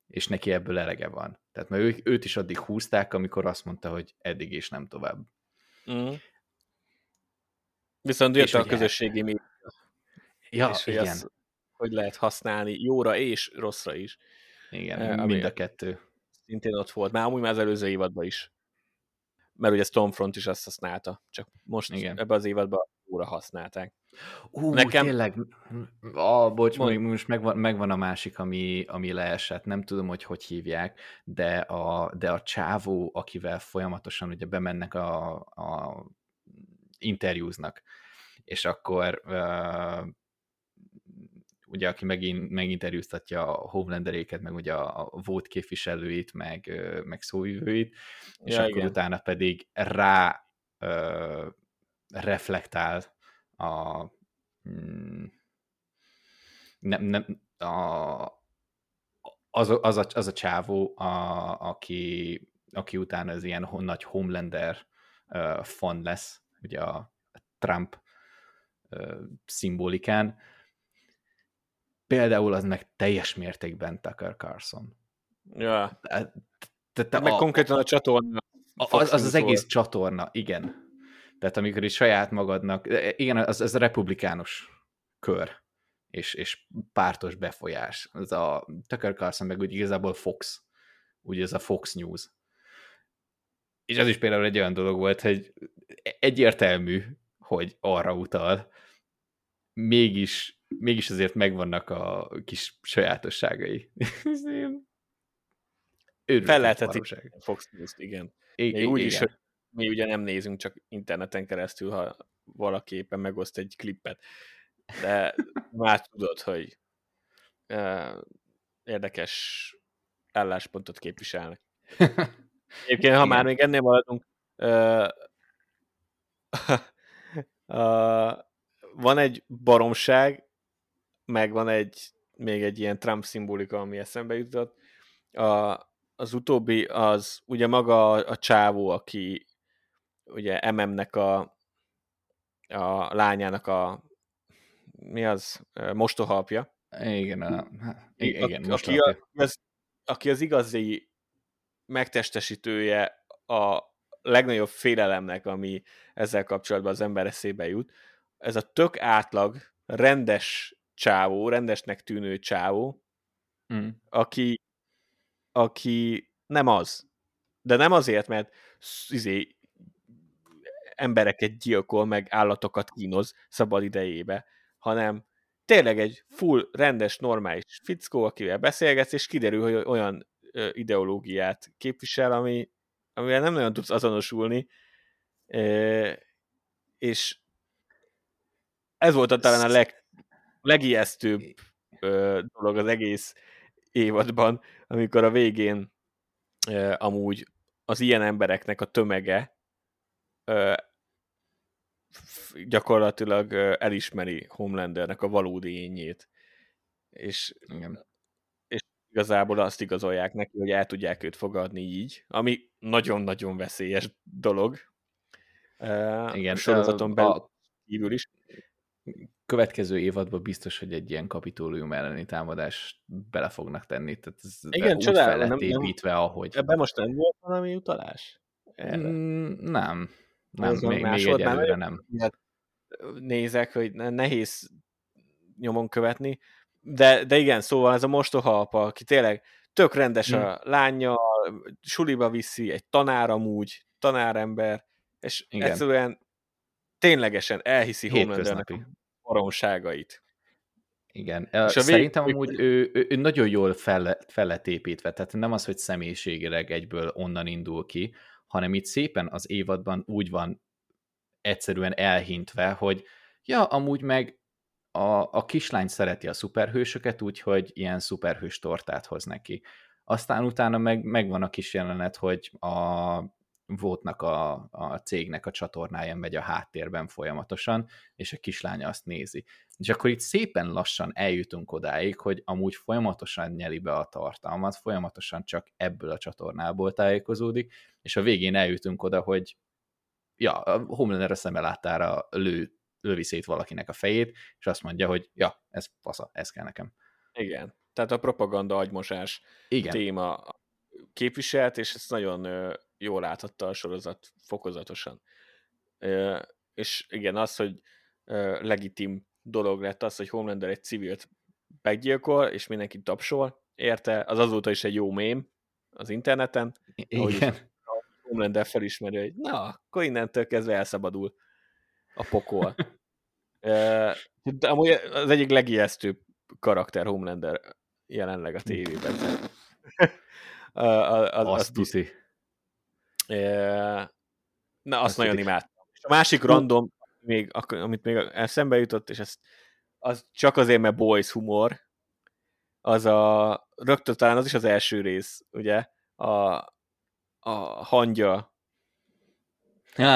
És neki ebből elege van. Tehát mert ő, őt is addig húzták, amikor azt mondta, hogy eddig és nem tovább. Mm. Viszont jött a közösségi média. Ja, és igen. Hogy, hogy lehet használni jóra és rosszra is. Igen, eh, mind a kettő. Szintén ott volt, már amúgy már az előző évadban is mert ugye Stormfront is azt használta, csak most Igen. ebbe az évadban óra használták. Ú, Nekem... tényleg, ah, bocs, Mond... most megvan, megvan a másik, ami, ami leesett, nem tudom, hogy hogy hívják, de a, de a csávó, akivel folyamatosan ugye bemennek a, a interjúznak, és akkor uh, ugye aki megint, meginterjúztatja a Homelanderéket, meg ugye a, a volt képviselőit, meg, meg szóvivőit, és ja, akkor igen. utána pedig rá ö, reflektál a mm, nem, nem, a, az, az, a, az a csávó, a, aki, aki utána az ilyen nagy Homelander uh, fan lesz, ugye a Trump uh, szimbolikán, Például az meg teljes mértékben Tucker Carlson. Ja. Te, te, te meg a, konkrétan a csatorna. Az az, az egész csatorna, igen. Tehát amikor is saját magadnak, e, igen, az, az a republikánus kör, és, és pártos befolyás. Az a Tucker Carlson meg úgy igazából Fox, ugye ez a Fox News. És ez is például egy olyan dolog volt, hogy egyértelmű, hogy arra utal, mégis mégis azért megvannak a kis sajátosságai. Fel lehetett Fox News-t, igen. Még úgy is, hogy mi ugye nem nézünk csak interneten keresztül, ha valaki éppen megoszt egy klippet. De már tudod, hogy uh, érdekes álláspontot képviselnek. Egyébként, ha igen. már még ennél maradunk, uh, uh, van egy baromság, meg van egy, még egy ilyen Trump szimbolika, ami eszembe jutott. A, az utóbbi az ugye maga a, a csávó, aki ugye MM-nek a, a lányának a mi az? Mostohapja. Igen, a, igen, a, aki, a, ez, aki az igazi megtestesítője a legnagyobb félelemnek, ami ezzel kapcsolatban az ember eszébe jut, ez a tök átlag, rendes csávó, rendesnek tűnő csávó, mm. aki, aki nem az. De nem azért, mert izé, embereket gyilkol, meg állatokat kínoz szabad idejébe, hanem tényleg egy full, rendes, normális fickó, akivel beszélgetsz, és kiderül, hogy olyan ideológiát képvisel, ami, amivel nem nagyon tudsz azonosulni, és ez volt a, talán a leg, legijesztőbb dolog az egész évadban, amikor a végén amúgy az ilyen embereknek a tömege gyakorlatilag elismeri Homelandernek a valódi ényét. És, Igen. és igazából azt igazolják neki, hogy el tudják őt fogadni így, ami nagyon-nagyon veszélyes dolog. Igen, a sorozaton belül a... kívül is. Következő évadban biztos, hogy egy ilyen kapitólium elleni támadást bele fognak tenni. Tehát ez Igen, csodálom. Nem, építve, nem, ahogy... Ebben most nem volt valami utalás? Erre? Mm, nem. Nem, még, még egyelőre nem. Nézek, hogy nehéz nyomon követni, de, de igen, szóval ez a mostoha apa, aki tényleg tök rendes hmm. a lánya, suliba viszi, egy tanár amúgy, tanárember, és igen. egyszerűen ténylegesen elhiszi Homelandernek baromságait. Igen, és a szerintem vég... amúgy ő, ő, ő nagyon jól fel, fel lett építve, tehát nem az, hogy személyiségileg egyből onnan indul ki, hanem itt szépen az évadban úgy van egyszerűen elhintve, hogy ja, amúgy meg a, a kislány szereti a szuperhősöket, úgyhogy ilyen szuperhős tortát hoz neki. Aztán utána meg megvan a kis jelenet, hogy a Vótnak a, a cégnek a csatornája megy a háttérben folyamatosan, és a kislánya azt nézi. És akkor itt szépen lassan eljutunk odáig, hogy amúgy folyamatosan nyeli be a tartalmat, folyamatosan csak ebből a csatornából tájékozódik, és a végén eljutunk oda, hogy ja, a Homelander a szeme láttára lő, lövi szét valakinek a fejét, és azt mondja, hogy ja, ez fasza, ez kell nekem. Igen, tehát a propaganda agymosás Igen. téma képviselt, és ezt nagyon jól láthatta a sorozat fokozatosan. És igen, az, hogy legitim dolog lett az, hogy Homelander egy civilt meggyilkol, és mindenki tapsol, érte, az azóta is egy jó mém az interneten, Igen. Homelander felismeri, hogy na, akkor innentől kezdve elszabadul a pokol. De amúgy az egyik legijesztőbb karakter Homelander jelenleg a tévében. az, az, azt tuszi. Na, azt nagyon imádtam. A másik random, még, amit még eszembe jutott, és ez az csak azért, mert boys humor, az a, rögtön talán az is az első rész, ugye, a, a hangya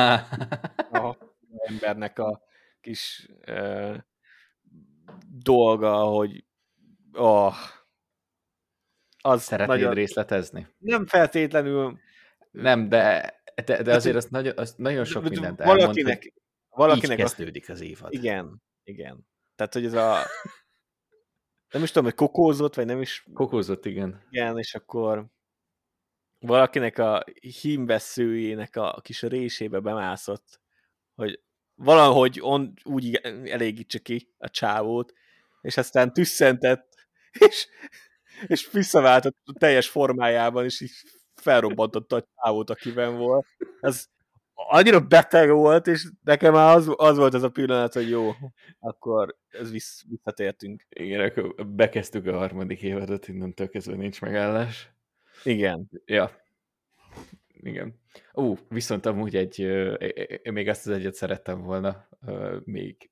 a embernek a kis uh, dolga, hogy oh, az Szeretnéd nagyon, részletezni? Nem feltétlenül. Nem, de, de, de azért azt nagyon, azt nagyon sok mindent elmond, valakinek, valakinek így kezdődik az évad. Igen, igen. Tehát, hogy ez a nem is tudom, hogy kokózott, vagy nem is... Kokózott, igen. Igen, és akkor valakinek a hímveszőjének a kis résébe bemászott, hogy valahogy on, úgy elégítse ki a csávót, és aztán tüsszentett, és, és visszaváltott a teljes formájában, és így felrobbantotta a csávót, akiben volt. Ez annyira beteg volt, és nekem már az, az volt ez a pillanat, hogy jó, akkor ez vissz, visszatértünk. Igen, akkor bekezdtük a harmadik évadot, innentől kezdve nincs megállás. Igen. Ja. Igen. Ú, viszont amúgy egy, én még ezt az egyet szerettem volna még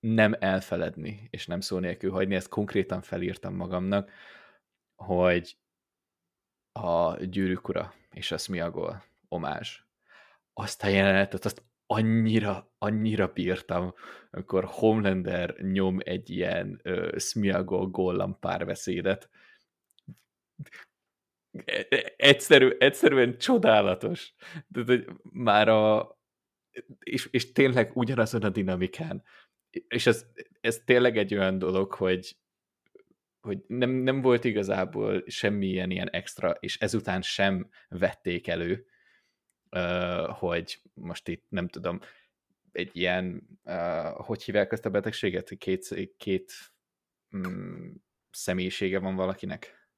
nem elfeledni, és nem szó nélkül hagyni, ezt konkrétan felírtam magamnak, hogy a gyűrűk ura és a Smiagol omázs. Azt a jelenetet, azt annyira, annyira bírtam, amikor Homelander nyom egy ilyen uh, Smiagol Gollam párbeszédet. E, e, egyszerű, egyszerűen csodálatos. De, de már a és, és tényleg ugyanazon a dinamikán. És ez, ez tényleg egy olyan dolog, hogy hogy nem, nem volt igazából semmilyen ilyen extra, és ezután sem vették elő, hogy most itt nem tudom, egy ilyen, hogy hívják ezt a betegséget, két, két mm, személyisége van valakinek.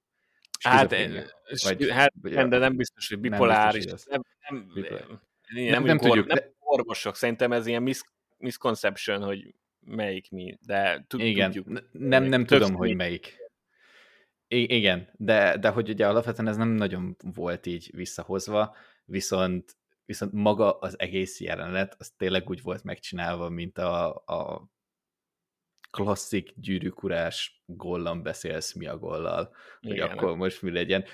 Hát, vagy, hát vagy, de nem biztos, hogy bipoláris. Nem, biztos, nem, nem, nem, nem, nem, nem tudjuk. Nem orvosok, szerintem ez ilyen mis, misconception, hogy melyik mi, de Igen, tudjuk. Nem, nem tudom, hogy melyik. I- igen, de, de hogy ugye alapvetően ez nem nagyon volt így visszahozva, viszont, viszont maga az egész jelenet, az tényleg úgy volt megcsinálva, mint a, a klasszik gyűrűkurás gollam beszélsz mi a gollal, hogy igen. akkor most mi legyen.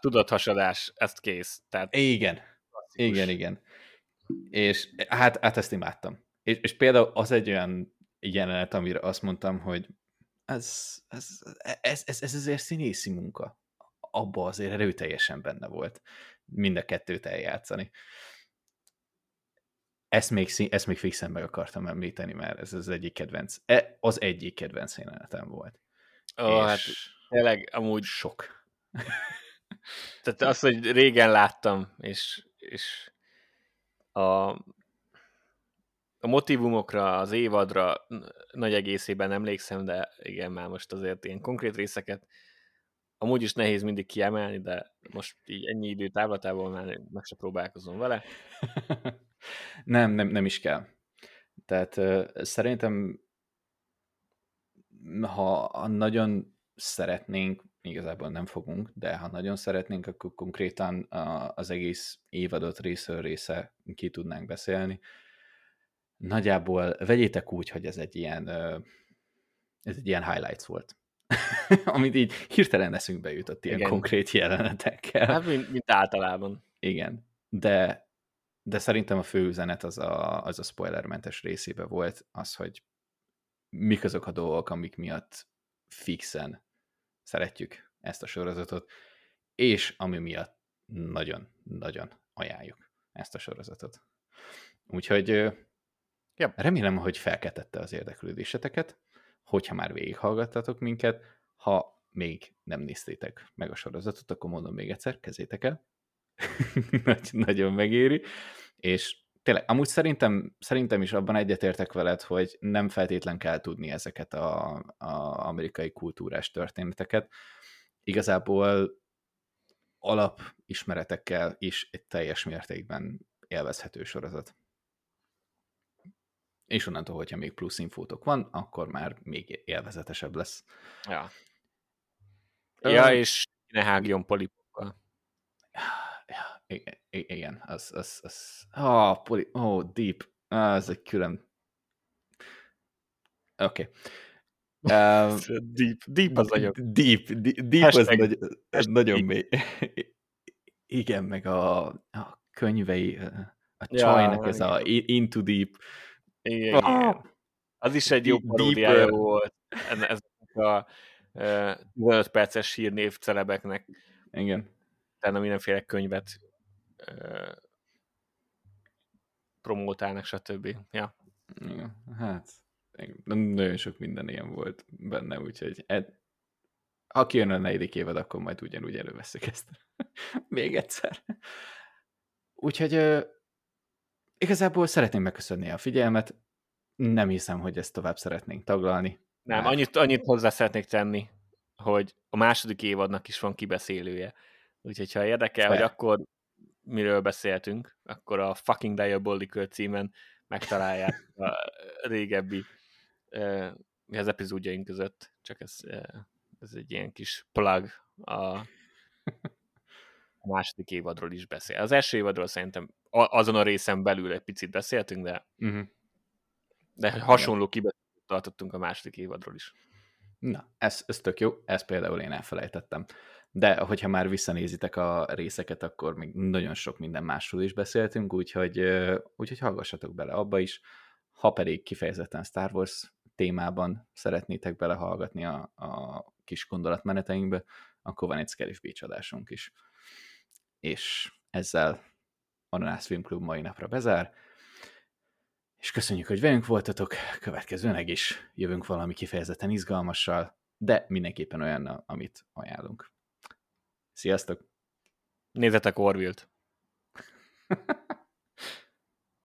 Tudathasadás, ezt kész. Tehát igen, klasszikus. igen, igen. És hát, hát ezt imádtam. És, és például az egy olyan jelenet, amire azt mondtam, hogy ez, ez, ez, ez, ez azért színészi munka. Abba azért erőteljesen benne volt mind a kettőt eljátszani. Ezt még, ezt még fixen meg akartam említeni, mert ez az egyik kedvenc, e, az egyik kedvenc jelenetem volt. Ó, És hát tényleg amúgy sok. Tehát az, hogy régen láttam, és, és a, a motivumokra, az évadra nagy egészében emlékszem, de igen, már most azért ilyen konkrét részeket amúgy is nehéz mindig kiemelni, de most így ennyi idő távlatából már meg se próbálkozom vele. nem, nem, nem is kell. Tehát uh, szerintem ha, nagyon szeretnénk, igazából nem fogunk, de ha nagyon szeretnénk, akkor konkrétan az egész évadot részről része ki tudnánk beszélni nagyjából vegyétek úgy, hogy ez egy ilyen, ez egy ilyen highlights volt. Amit így hirtelen eszünkbe jutott ilyen Igen. konkrét jelenetekkel. Hát, mint, mint általában. Igen, de, de szerintem a fő üzenet az a, az a spoilermentes részébe volt, az, hogy mik azok a dolgok, amik miatt fixen szeretjük ezt a sorozatot, és ami miatt nagyon-nagyon ajánljuk ezt a sorozatot. Úgyhogy Ja. Remélem, hogy felkeltette az érdeklődéseteket, hogyha már végighallgattatok minket, ha még nem néztétek meg a sorozatot, akkor mondom még egyszer, kezétek el. Nagy, nagyon megéri. És tényleg, amúgy szerintem, szerintem is abban egyetértek veled, hogy nem feltétlen kell tudni ezeket a, a amerikai kultúrás történeteket. Igazából alapismeretekkel is egy teljes mértékben élvezhető sorozat és onnantól, hogyha még plusz infótok van, akkor már még élvezetesebb lesz. Ja. Ja, Ö... és ne hágjon polipokkal. Ja, igen, igen, az, az, az, oh, poli, oh, deep, ah, ez egy külön, oké. Okay. Um, deep, deep az nagyon. Deep, deep, deep hashtag, az nagy, hashtag nagyon mély. Igen, meg a, a könyvei, a csajnak ja, ez igen. a Into Deep, igen, ah! igen. Az is egy jó paródiája volt ezeknek a uh, 15 perces hírnév celebeknek. Igen. Utána mindenféle könyvet promótálnak, stb. Ja. Igen, hát nagyon sok minden ilyen volt benne, úgyhogy ed, ha kijön a negyedik évad, akkor majd ugyanúgy előveszik ezt még egyszer. Úgyhogy Igazából szeretném megköszönni a figyelmet, nem hiszem, hogy ezt tovább szeretnénk taglalni. Nem, mert... annyit, annyit hozzá szeretnék tenni, hogy a második évadnak is van kibeszélője. Úgyhogy ha érdekel, hogy akkor miről beszéltünk, akkor a Fucking Diabolical címen megtalálják a régebbi uh, az epizódjaink között. Csak ez, uh, ez egy ilyen kis plug a a második évadról is beszél. Az első évadról szerintem azon a részen belül egy picit beszéltünk, de, uh-huh. de hasonló kibeszélőt tartottunk a második évadról is. Na, ez, ez tök jó, ezt például én elfelejtettem. De hogyha már visszanézitek a részeket, akkor még nagyon sok minden másról is beszéltünk, úgyhogy, úgyhogy hallgassatok bele abba is. Ha pedig kifejezetten Star Wars témában szeretnétek belehallgatni a, a kis gondolatmeneteinkbe, akkor van egy Scarif Beach adásunk is és ezzel Ananász Filmklub mai napra bezár, és köszönjük, hogy velünk voltatok, következőnek is jövünk valami kifejezetten izgalmassal, de mindenképpen olyan, amit ajánlunk. Sziasztok! Nézzetek Orville-t!